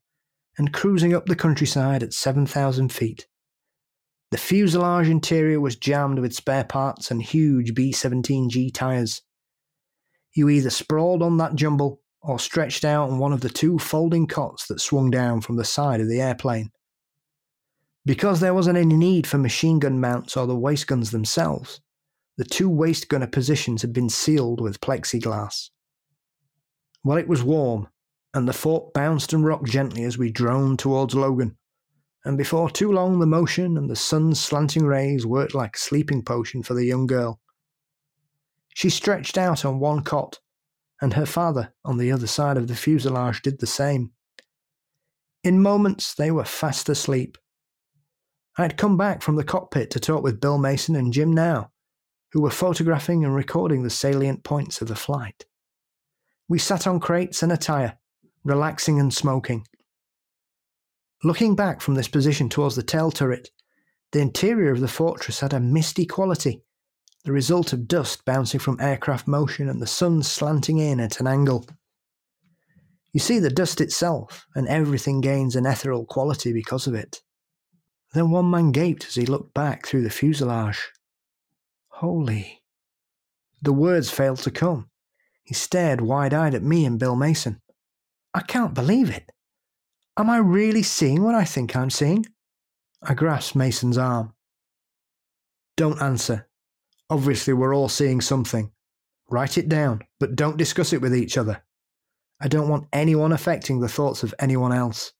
B: and cruising up the countryside at 7,000 feet. The fuselage interior was jammed with spare parts and huge B 17G tyres. You either sprawled on that jumble or stretched out on one of the two folding cots that swung down from the side of the airplane. Because there wasn't any need for machine gun mounts or the waist guns themselves, the two waist gunner positions had been sealed with plexiglass. Well, it was warm, and the fort bounced and rocked gently as we droned towards Logan. And before too long, the motion and the sun's slanting rays worked like a sleeping potion for the young girl. She stretched out on one cot, and her father, on the other side of the fuselage, did the same. In moments, they were fast asleep. I had come back from the cockpit to talk with Bill Mason and Jim Now, who were photographing and recording the salient points of the flight. We sat on crates and a tire, relaxing and smoking. Looking back from this position towards the tail turret, the interior of the fortress had a misty quality the result of dust bouncing from aircraft motion and the sun slanting in at an angle. You see the dust itself, and everything gains an ethereal quality because of it. Then one man gaped as he looked back through the fuselage. Holy. The words failed to come. He stared wide eyed at me and Bill Mason. I can't believe it. Am I really seeing what I think I'm seeing? I grasped Mason's arm. Don't answer, Obviously, we're all seeing something. Write it down, but don't discuss it with each other. I don't want anyone affecting the thoughts of anyone else.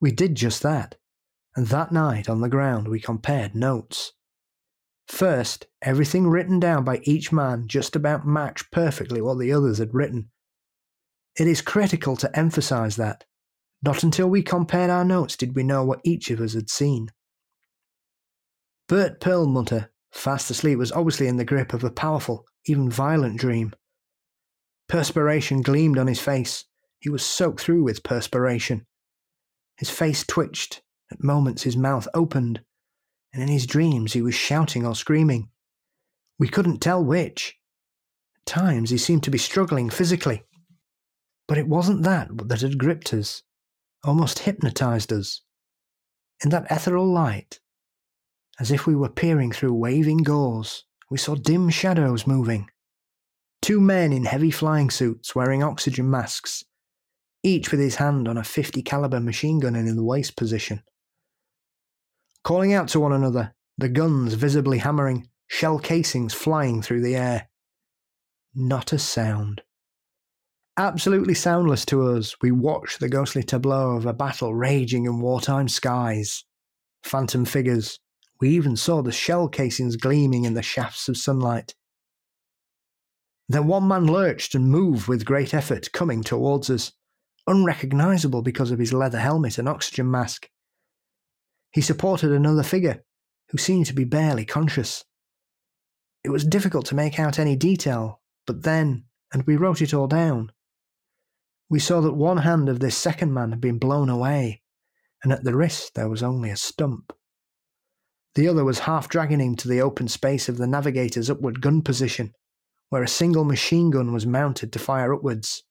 B: We did just that, and that night on the ground we compared notes. First, everything written down by each man just about matched perfectly what the others had written. It is critical to emphasize that. Not until we compared our notes did we know what each of us had seen. Bert Perlmutter Fast asleep was obviously in the grip of a powerful, even violent dream. Perspiration gleamed on his face. He was soaked through with perspiration. His face twitched. At moments his mouth opened, and in his dreams he was shouting or screaming. We couldn't tell which. At times he seemed to be struggling physically. But it wasn't that that had gripped us, almost hypnotized us. In that ethereal light, as if we were peering through waving gauze, we saw dim shadows moving. Two men in heavy flying suits wearing oxygen masks, each with his hand on a 50 caliber machine gun in the waist position. Calling out to one another, the guns visibly hammering, shell casings flying through the air. Not a sound. Absolutely soundless to us, we watched the ghostly tableau of a battle raging in wartime skies. Phantom figures, we even saw the shell casings gleaming in the shafts of sunlight. Then one man lurched and moved with great effort, coming towards us, unrecognizable because of his leather helmet and oxygen mask. He supported another figure, who seemed to be barely conscious. It was difficult to make out any detail, but then, and we wrote it all down, we saw that one hand of this second man had been blown away, and at the wrist there was only a stump. The other was half dragging him to the open space of the navigator's upward gun position, where a single machine gun was mounted to fire upwards.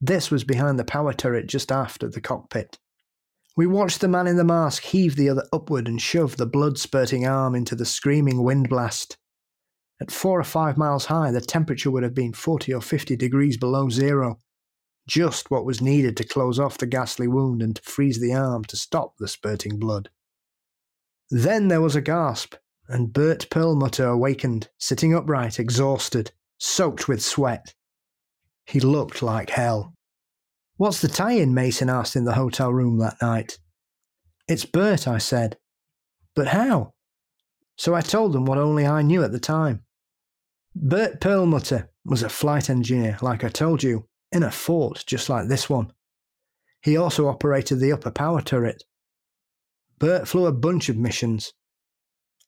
B: This was behind the power turret just aft of the cockpit. We watched the man in the mask heave the other upward and shove the blood spurting arm into the screaming wind blast. At four or five miles high, the temperature would have been 40 or 50 degrees below zero, just what was needed to close off the ghastly wound and to freeze the arm to stop the spurting blood. Then there was a gasp, and Bert Perlmutter awakened, sitting upright, exhausted, soaked with sweat. He looked like hell. What's the tie in? Mason asked in the hotel room that night. It's Bert, I said. But how? So I told them what only I knew at the time. Bert Perlmutter was a flight engineer, like I told you, in a fort just like this one. He also operated the upper power turret. Bert flew a bunch of missions.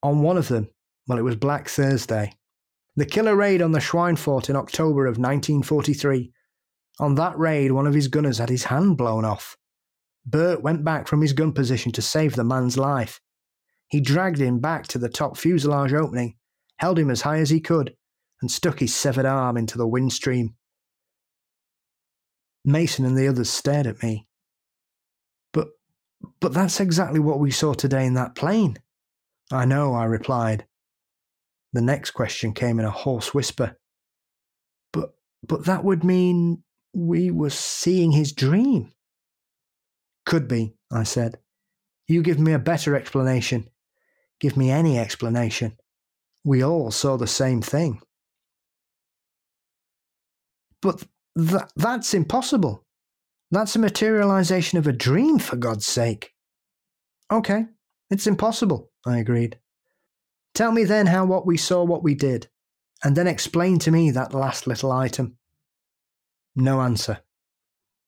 B: On one of them, well, it was Black Thursday. The killer raid on the Schweinfurt in October of 1943. On that raid, one of his gunners had his hand blown off. Bert went back from his gun position to save the man's life. He dragged him back to the top fuselage opening, held him as high as he could, and stuck his severed arm into the windstream. Mason and the others stared at me. But, but that's exactly what we saw today in that plane. I know, I replied. The next question came in a hoarse whisper. But, but that would mean we were seeing his dream. Could be, I said. You give me a better explanation. Give me any explanation. We all saw the same thing. But th- that's impossible. That's a materialization of a dream, for God's sake. Okay, it's impossible, I agreed. Tell me then how what we saw what we did, and then explain to me that last little item. No answer.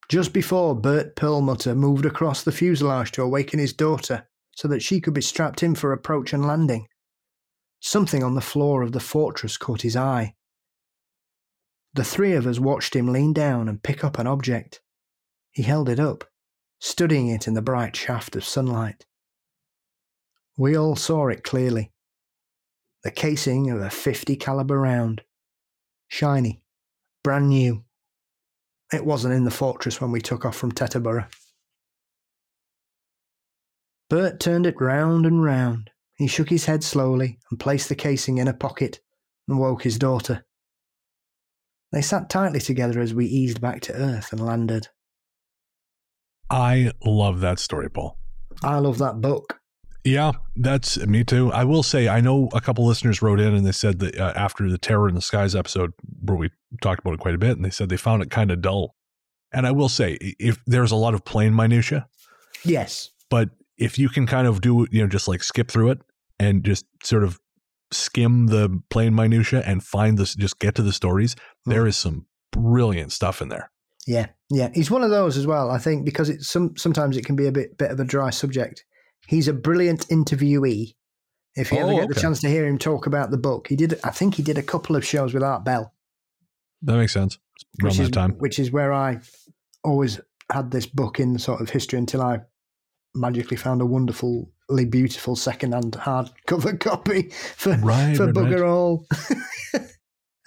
B: Just before Bert Perlmutter moved across the fuselage to awaken his daughter so that she could be strapped in for approach and landing, something on the floor of the fortress caught his eye. The three of us watched him lean down and pick up an object. He held it up, studying it in the bright shaft of sunlight. We all saw it clearly. The casing of a 50 caliber round. Shiny, brand new. It wasn't in the fortress when we took off from Teterboro. Bert turned it round and round. He shook his head slowly and placed the casing in a pocket and woke his daughter. They sat tightly together as we eased back to Earth and landed.
A: I love that story, Paul.
B: I love that book.
A: Yeah, that's me too. I will say, I know a couple listeners wrote in and they said that uh, after the Terror in the Skies episode, where we talked about it quite a bit, and they said they found it kind of dull. And I will say, if there's a lot of plane minutia,
B: Yes.
A: but if you can kind of do, you know, just like skip through it and just sort of skim the plain minutia and find this, just get to the stories,
B: Hmm.
A: there is some brilliant stuff in there.
B: Yeah, yeah. He's one of those as well. I think because it's some sometimes it can be a bit bit of a dry subject. He's a brilliant interviewee. If you ever
A: Oh,
B: get the chance to hear him talk about the book, he did. I think he did a couple of shows with Art Bell,
A: That makes sense. Around
B: which is
A: time.
B: which is where I always had this book in sort of history until I magically found a wonderfully beautiful second-hand hardcover copy for
A: Right,
B: for
A: right,
B: bugger
A: right.
B: all.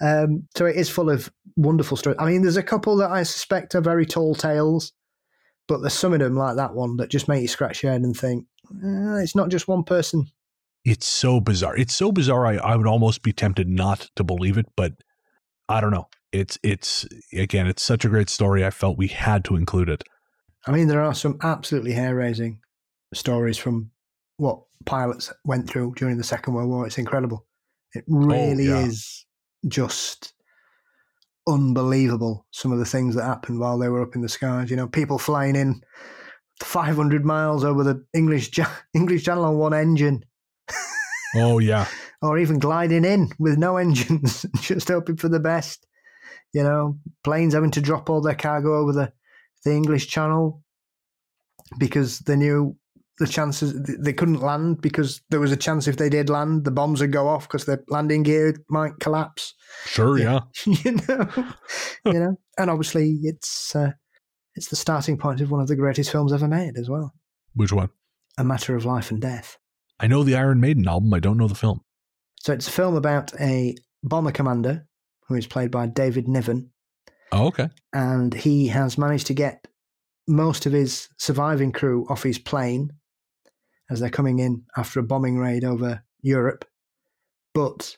B: um, so it is full of wonderful stories. I mean, there's a couple that I suspect are very tall tales, but there's some of them like that one that just make you scratch your head and think, "Uh, it's not just one person.
A: It's so bizarre. It's so bizarre. I, I would almost be tempted not to believe it, but I don't know. It's it's again, it's such a great story. I felt we had to include it.
B: I mean, there are some absolutely hair-raising stories from what pilots went through during the Second World War. It's incredible. It oh, really
A: yeah.
B: is just unbelievable. Some of the things that happened while they were up in the skies. You know, people flying in 500 miles over the English English Channel on one engine,
A: Oh yeah,
B: or even gliding in with no engines, just hoping for the best. You know, planes having to drop all their cargo over the, the English Channel because they knew the chances they couldn't land because there was a chance if they did land, the bombs would go off because their landing gear might collapse.
A: sure, yeah.
B: you know, you know, and obviously it's uh, it's the starting point of one of the greatest films ever made as well,
A: Which one?
B: A Matter of Life and Death.
A: I know the Iron Maiden album. I don't know the film.
B: So it's a film about a bomber commander who is played by David Niven,
A: Oh, okay.
B: and he has managed to get most of his surviving crew off his plane as they're coming in after a bombing raid over Europe. But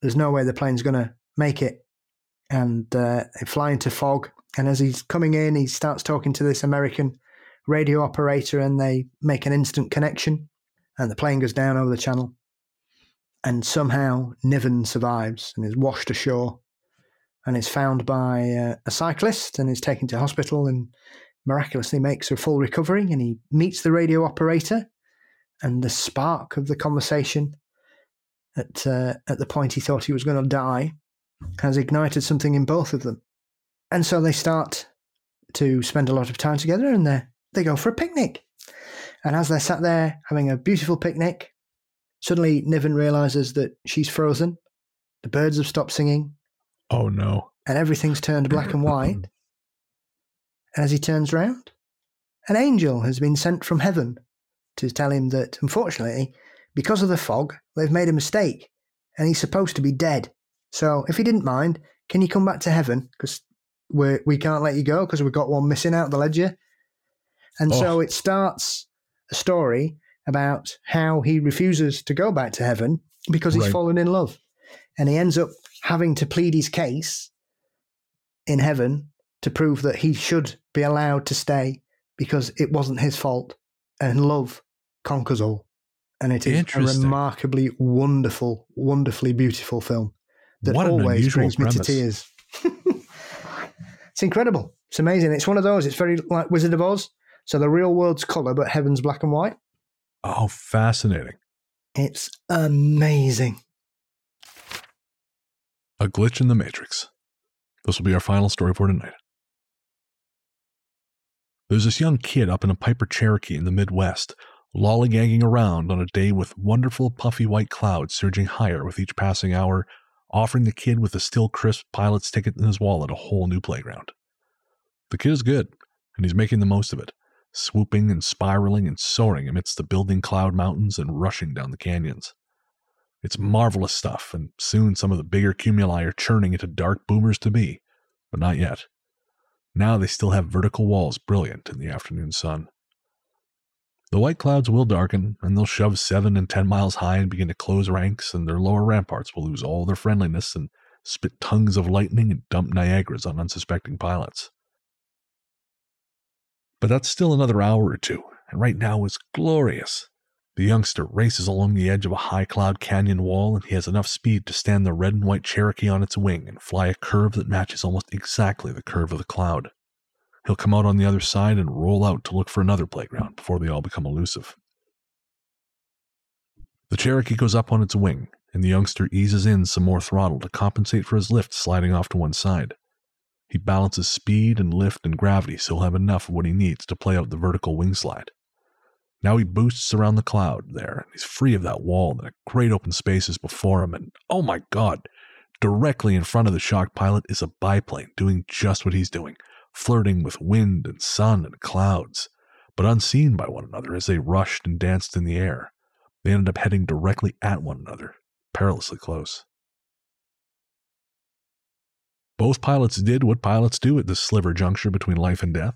B: there's no way the plane's going to make it. And uh, they fly into fog. And as he's coming in, he starts talking to this American radio operator, and they make an instant connection. And the plane goes down over the channel. And somehow Niven survives and is washed ashore. And is found by uh, a cyclist and is taken to hospital and miraculously makes a full recovery. And he meets the radio operator, and the spark of the conversation at uh, at the point he thought he was going to die has ignited something in both of them, and so they start to spend a lot of time together, and they they go for a picnic. And as they're sat there having a beautiful picnic, suddenly Niven realizes that she's frozen. The birds have stopped singing.
A: Oh no.
B: And everything's turned black and white. And as he turns round, an angel has been sent from heaven to tell him that, unfortunately, because of the fog, they've made a mistake and he's supposed to be dead. So if he didn't mind, can you come back to heaven? Because we we can't let you go because we've got one missing out the ledger. And oh. so it starts a story about how he refuses to go back to heaven because he's right. fallen in love. And he ends up having to plead his case in heaven to prove that he should be allowed to stay because it wasn't his fault and love conquers all. And it is a remarkably wonderful, wonderfully beautiful film that always brings premise. me to tears. it's incredible. It's amazing. It's one of those. It's very like Wizard of Oz. So the real world's color, but heaven's black and white.
A: Oh, fascinating.
B: It's amazing.
A: A glitch in the Matrix. This will be our final story for tonight. There's this young kid up in a Piper Cherokee in the Midwest, lollygagging around on a day with wonderful puffy white clouds surging higher with each passing hour, offering the kid with a still crisp pilot's ticket in his wallet a whole new playground. The kid is good, and he's making the most of it, swooping and spiraling and soaring amidst the building cloud mountains and rushing down the canyons. It's marvelous stuff, and soon some of the bigger cumuli are churning into dark boomers to be, but not yet. Now they still have vertical walls brilliant in the afternoon sun. The white clouds will darken, and they'll shove seven and ten miles high and begin to close ranks, and their lower ramparts will lose all their friendliness and spit tongues of lightning and dump Niagaras on unsuspecting pilots. But that's still another hour or two, and right now is glorious. The youngster races along the edge of a high cloud canyon wall, and he has enough speed to stand the red and white Cherokee on its wing and fly a curve that matches almost exactly the curve of the cloud. He'll come out on the other side and roll out to look for another playground before they all become elusive. The Cherokee goes up on its wing, and the youngster eases in some more throttle to compensate for his lift sliding off to one side. He balances speed and lift and gravity so he'll have enough of what he needs to play out the vertical wing slide. Now he boosts around the cloud there, and he's free of that wall, and a great open space is before him, and oh my god, directly in front of the shock pilot is a biplane doing just what he's doing, flirting with wind and sun and clouds, but unseen by one another as they rushed and danced in the air. They ended up heading directly at one another, perilously close. Both pilots did what pilots do at this sliver juncture between life and death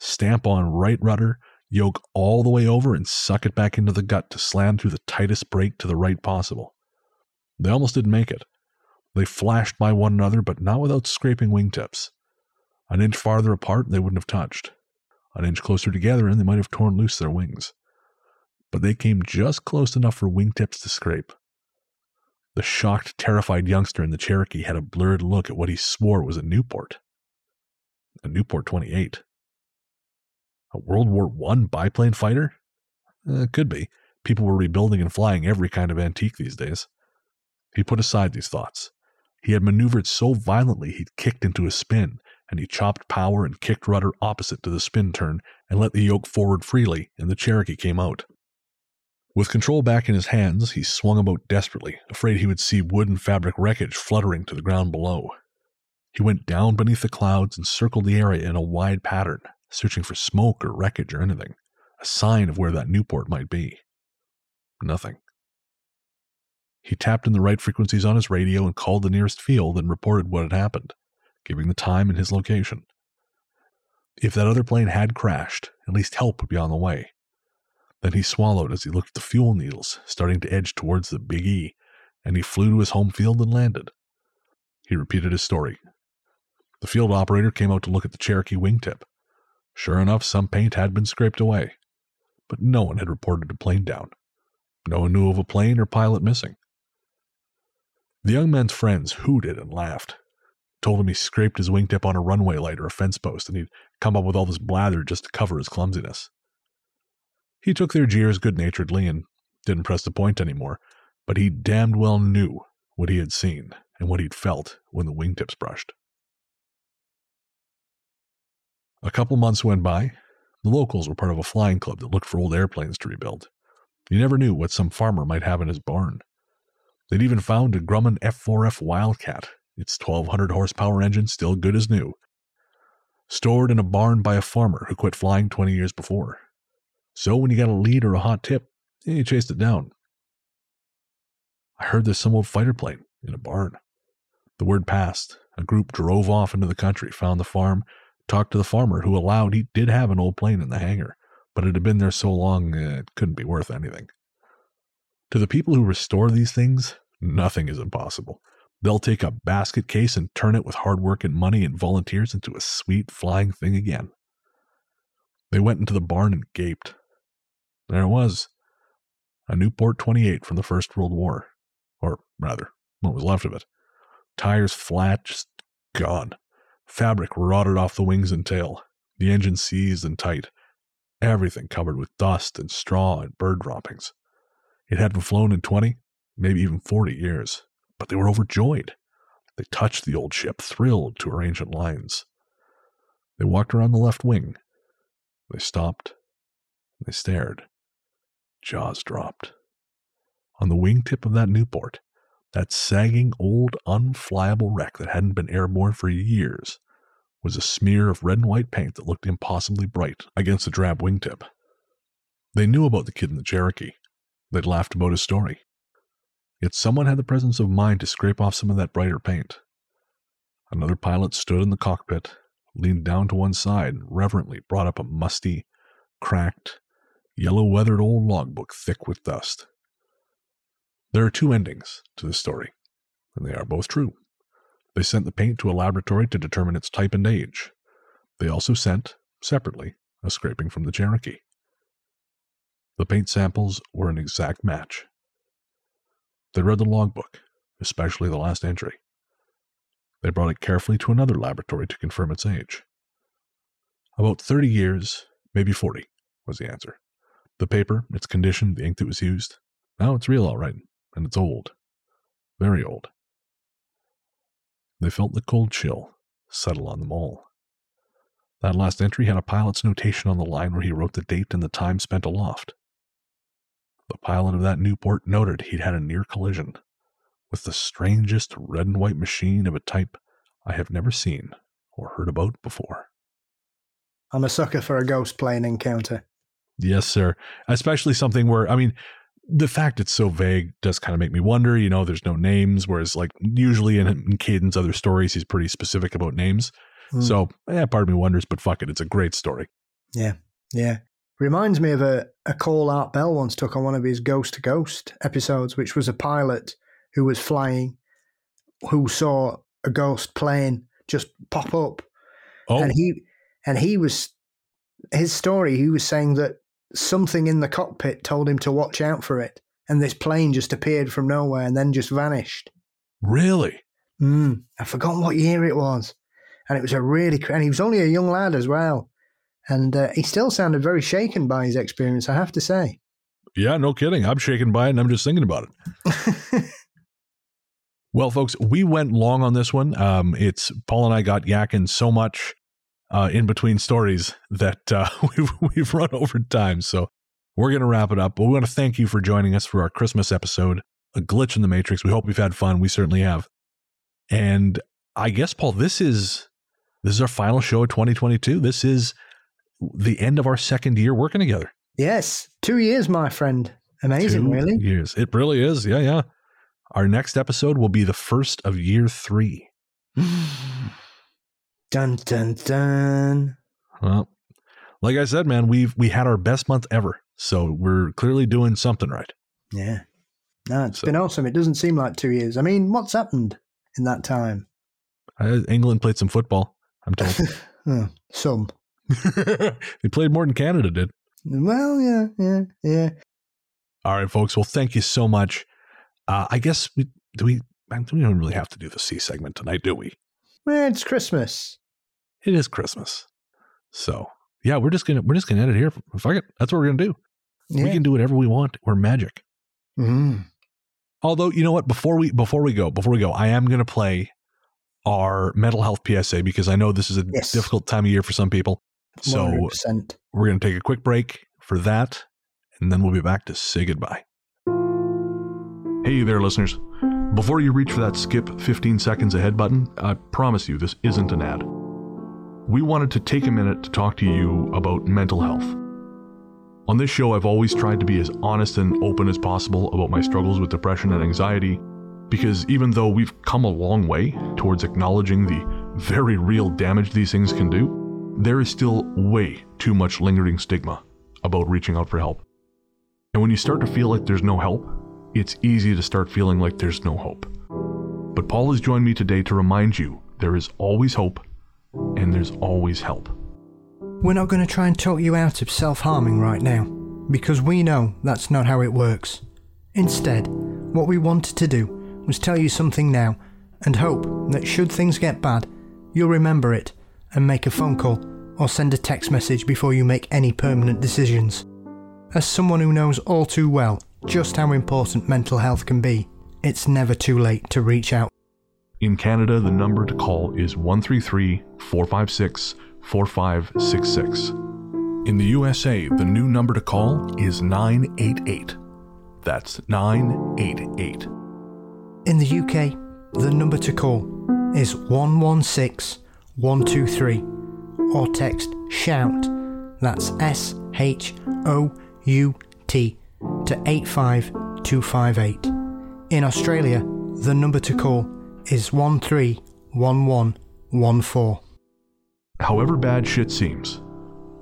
A: stamp on right rudder yoke all the way over and suck it back into the gut to slam through the tightest break to the right possible. They almost didn't make it. They flashed by one another, but not without scraping wingtips. An inch farther apart, they wouldn't have touched. An inch closer together, and they might have torn loose their wings. But they came just close enough for wingtips to scrape. The shocked, terrified youngster in the Cherokee had a blurred look at what he swore was a Nieuport. A Nieuport 28. A World War I biplane fighter? Uh, could be. People were rebuilding and flying every kind of antique these days. He put aside these thoughts. He had maneuvered so violently he'd kicked into a spin, and he chopped power and kicked rudder opposite to the spin turn and let the yoke forward freely, and the Cherokee came out. With control back in his hands, he swung about desperately, afraid he would see wood and fabric wreckage fluttering to the ground below. He went down beneath the clouds and circled the area in a wide pattern, searching for smoke or wreckage or anything, a sign of where that Nieuport might be. Nothing. He tapped in the right frequencies on his radio and called the nearest field and reported what had happened, giving the time and his location. If that other plane had crashed, at least help would be on the way. Then he swallowed as he looked at the fuel needles starting to edge towards the Big E, and he flew to his home field and landed. He repeated his story. The field operator came out to look at the Cherokee wingtip. Sure enough, some paint had been scraped away, but no one had reported a plane down. No one knew of a plane or pilot missing. The young man's friends hooted and laughed. told him he scraped his wingtip on a runway light or a fence post, and he'd come up with all this blather just to cover his clumsiness. He took their jeers good naturedly and didn't press the point anymore, but he damned well knew what he had seen and what he'd felt when the wingtips brushed. A couple months went by. The locals were part of a flying club that looked for old airplanes to rebuild. You never knew what some farmer might have in his barn. They'd even found a Grumman F4F Wildcat, its 1200 horsepower engine still good as new, stored in a barn by a farmer who quit flying 20 years before. So when you got a lead or a hot tip, eh, you chased it down. I heard there's some old fighter plane in a barn. The word passed. A group drove off into the country, found the farm, talked to the farmer, who allowed he did have an old plane in the hangar, but it had been there so long uh, it couldn't be worth anything. To the people who restore these things, nothing is impossible. They'll take a basket case and turn it with hard work and money and volunteers into a sweet flying thing again. They went into the barn and gaped. There it was a Nieuport 28 from the First World War. Or rather, what was left of it. Tires flat, just gone. Fabric rotted off the wings and tail. The engine seized and tight. Everything covered with dust and straw and bird droppings. It hadn't flown in 20, maybe even 40 years, but they were overjoyed. They touched the old ship, thrilled to her ancient lines. They walked around the left wing. They stopped. They stared. Jaws dropped. On the wingtip of that Nieuport, that sagging old unflyable wreck that hadn't been airborne for years, was a smear of red and white paint that looked impossibly bright against the drab wingtip. They knew about the kid in the Cherokee. They'd laughed about his story. Yet someone had the presence of mind to scrape off some of that brighter paint. Another pilot stood in the cockpit, leaned down to one side, and reverently brought up a musty, cracked, yellow weathered old logbook thick with dust. There are two endings to this story, and they are both true. They sent the paint to a laboratory to determine its type and age. They also sent, separately, a scraping from the Cherokee. The paint samples were an exact match. They read the logbook, especially the last entry. They brought it carefully to another laboratory to confirm its age. About 30 years, maybe 40, was the answer. The paper, its condition, the ink that was used. Now it's real, all right, and it's old. Very old. They felt the cold chill settle on them all. That last entry had a pilot's notation on the line where he wrote the date and the time spent aloft. The pilot of that Nieuport noted he'd had a near collision with the strangest red and white machine of a type I have never seen or heard about before.
B: I'm a sucker for a ghost plane encounter.
A: Yes, sir. Especially something where, I mean, the fact it's so vague does kind of make me wonder. You know, there's no names, whereas, like, usually in, in Caidin's other stories, he's pretty specific about names.
B: Hmm.
A: So, yeah, part of me wonders, but fuck it. It's a great story.
B: Yeah, yeah. Reminds me of a, a call Art Bell once took on one of his Ghost to Ghost episodes, which was a pilot who was flying who saw a ghost plane just pop up.
A: Oh,
B: And he and he was his story, he was saying that something in the cockpit told him to watch out for it. And this plane just appeared from nowhere and then just vanished.
A: really?
B: Mm, I forgot what year it was. And it was a really, and he was only a young lad as well. And uh, he still sounded very shaken by his experience, I have to say.
A: Yeah, no kidding. I'm shaken by it and I'm just thinking about it. Well, folks, we went long on this one. Um, it's Paul and I got yakking so much uh, in between stories that uh, we've, we've run over time. So we're going to wrap it up. But we want to thank you for joining us for our Christmas episode, A Glitch in the Matrix. We hope you've had fun. We certainly have. And I guess, Paul, this is this is our final show of 2022. This is the end of our second year working together.
B: yes, two years, my friend. Amazing,
A: Two
B: really.
A: Years. It really is. Yeah, yeah. Our next episode will be the first of year three.
B: dun dun dun.
A: Well, like I said, man, we've we had our best month ever. So we're clearly doing something right.
B: Yeah. No, it's
A: So-
B: been awesome. It doesn't seem like two years. I mean, what's happened in that time?
A: Uh, England played some football, I'm told.
B: Oh, some.
A: they played more than Canada did.
B: Well, yeah, yeah, yeah.
A: All right, folks. Well, thank you so much. Uh, I guess we do we we don't really have to do the C segment tonight, do we?
B: Well, it's Christmas.
A: It is Christmas. So yeah, we're just gonna we're just gonna end it here. Fuck it. That's what we're gonna do.
B: Yeah.
A: We can do whatever we want. We're magic.
B: Mm.
A: Although, you know what? Before we before we go, before we go, I am gonna play our mental health PSA because I know this is a
B: Yes.
A: difficult time of year for some people. So
B: 100%.
A: we're gonna take a quick break for that, and then we'll be back to say goodbye. Hey there, listeners. Before you reach for that skip 15 seconds ahead button, I promise you this isn't an ad. We wanted to take a minute to talk to you about mental health. On this show, I've always tried to be as honest and open as possible about my struggles with depression and anxiety, because even though we've come a long way towards acknowledging the very real damage these things can do, there is still way too much lingering stigma about reaching out for help. And when you start to feel like there's no help, it's easy to start feeling like there's no hope. But Paul has joined me today to remind you there is always hope and there's always help.
B: We're not going to try and talk you out of self harming right now, because we know that's not how it works. Instead, what we wanted to do was tell you something now and hope that should things get bad, you'll remember it and make a phone call or send a text message before you make any permanent decisions. As someone who knows all too well just how important mental health can be, it's never too late to reach out.
A: In Canada, the number to call is 133 456 4566. In the USA, the new number to call is 988. That's 988.
B: In the UK, the number to call is 116 123 or text SHOUT, that's S H O U T, to 85258. In Australia, the number to call is 131114.
A: However bad shit seems,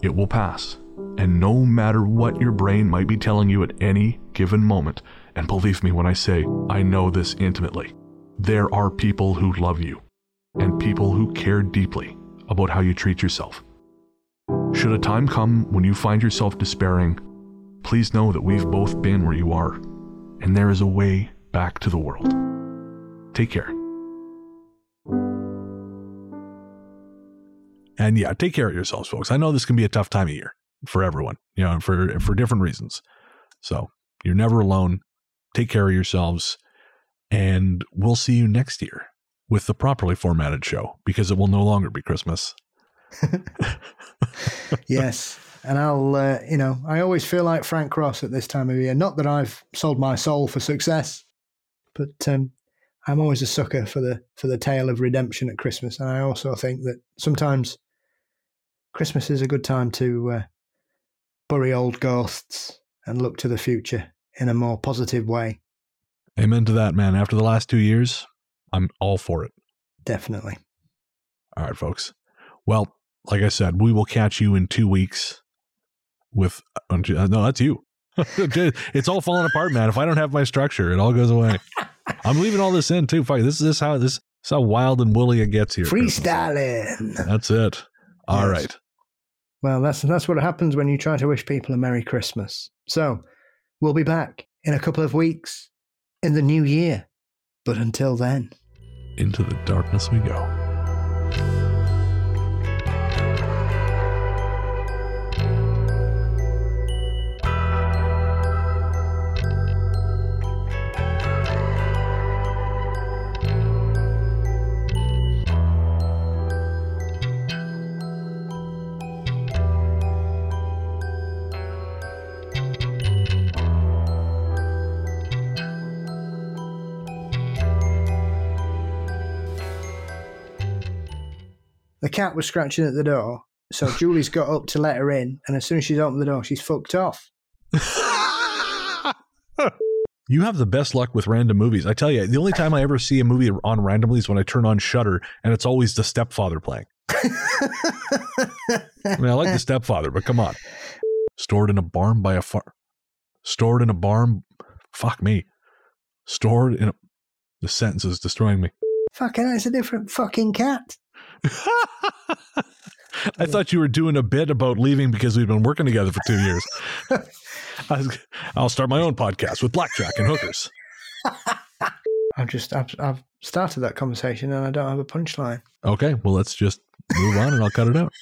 A: it will pass. And no matter what your brain might be telling you at any given moment, and believe me when I say I know this intimately, there are people who love you and people who care deeply about how you treat yourself. Should a time come when you find yourself despairing, please know that we've both been where you are, and there is a way back to the world. Take care. And yeah, take care of yourselves, folks. I know this can be a tough time of year for everyone, you know, for for different reasons. So you're never alone. Take care of yourselves, and we'll see you next year with the properly formatted show because it will no longer be Christmas.
B: yes. And I'll, uh, you know, I always feel like Frank Cross at this time of year. Not that I've sold my soul for success, but um, I'm always a sucker for the for the tale of redemption at Christmas. And I also think that sometimes Christmas is a good time to uh, bury old ghosts and look to the future in a more positive way.
A: Amen to that, man. After the last two years, I'm all for it.
B: Definitely.
A: All right, folks. Well, like I said, we will catch you in two weeks with. uh, No, that's you. it's all falling apart, man. If I don't have my structure, it all goes away. I'm leaving all this in too. Fuck, this is this how this, this how wild and woolly it gets here.
B: Freestyling.
A: That's it. All
B: Yes.
A: right.
B: Well, that's that's what happens when you try to wish people a Merry Christmas. So, we'll be back in a couple of weeks in the new year. But until then,
A: Into the darkness we go.
B: Cat was scratching at the door. So Julie's got up to let her in, and as soon as she's opened the door, she's fucked off.
A: You have the best luck with random movies. I tell you, the only time I ever see a movie on randomly is when I turn on Shudder, and it's always the stepfather playing. I mean, I like the stepfather, but come on. Stored in a barn by a far. Stored in a barn. Fuck me. Stored in a. The sentence is destroying me.
B: Fucking, it's a different fucking cat.
A: I thought you were doing a bit about leaving because we've been working together for two years. I was, I'll start my own podcast with blackjack and hookers.
B: I've just I've, I've started that conversation and I don't have a punchline.
A: Okay, well, let's just move on and I'll cut it out.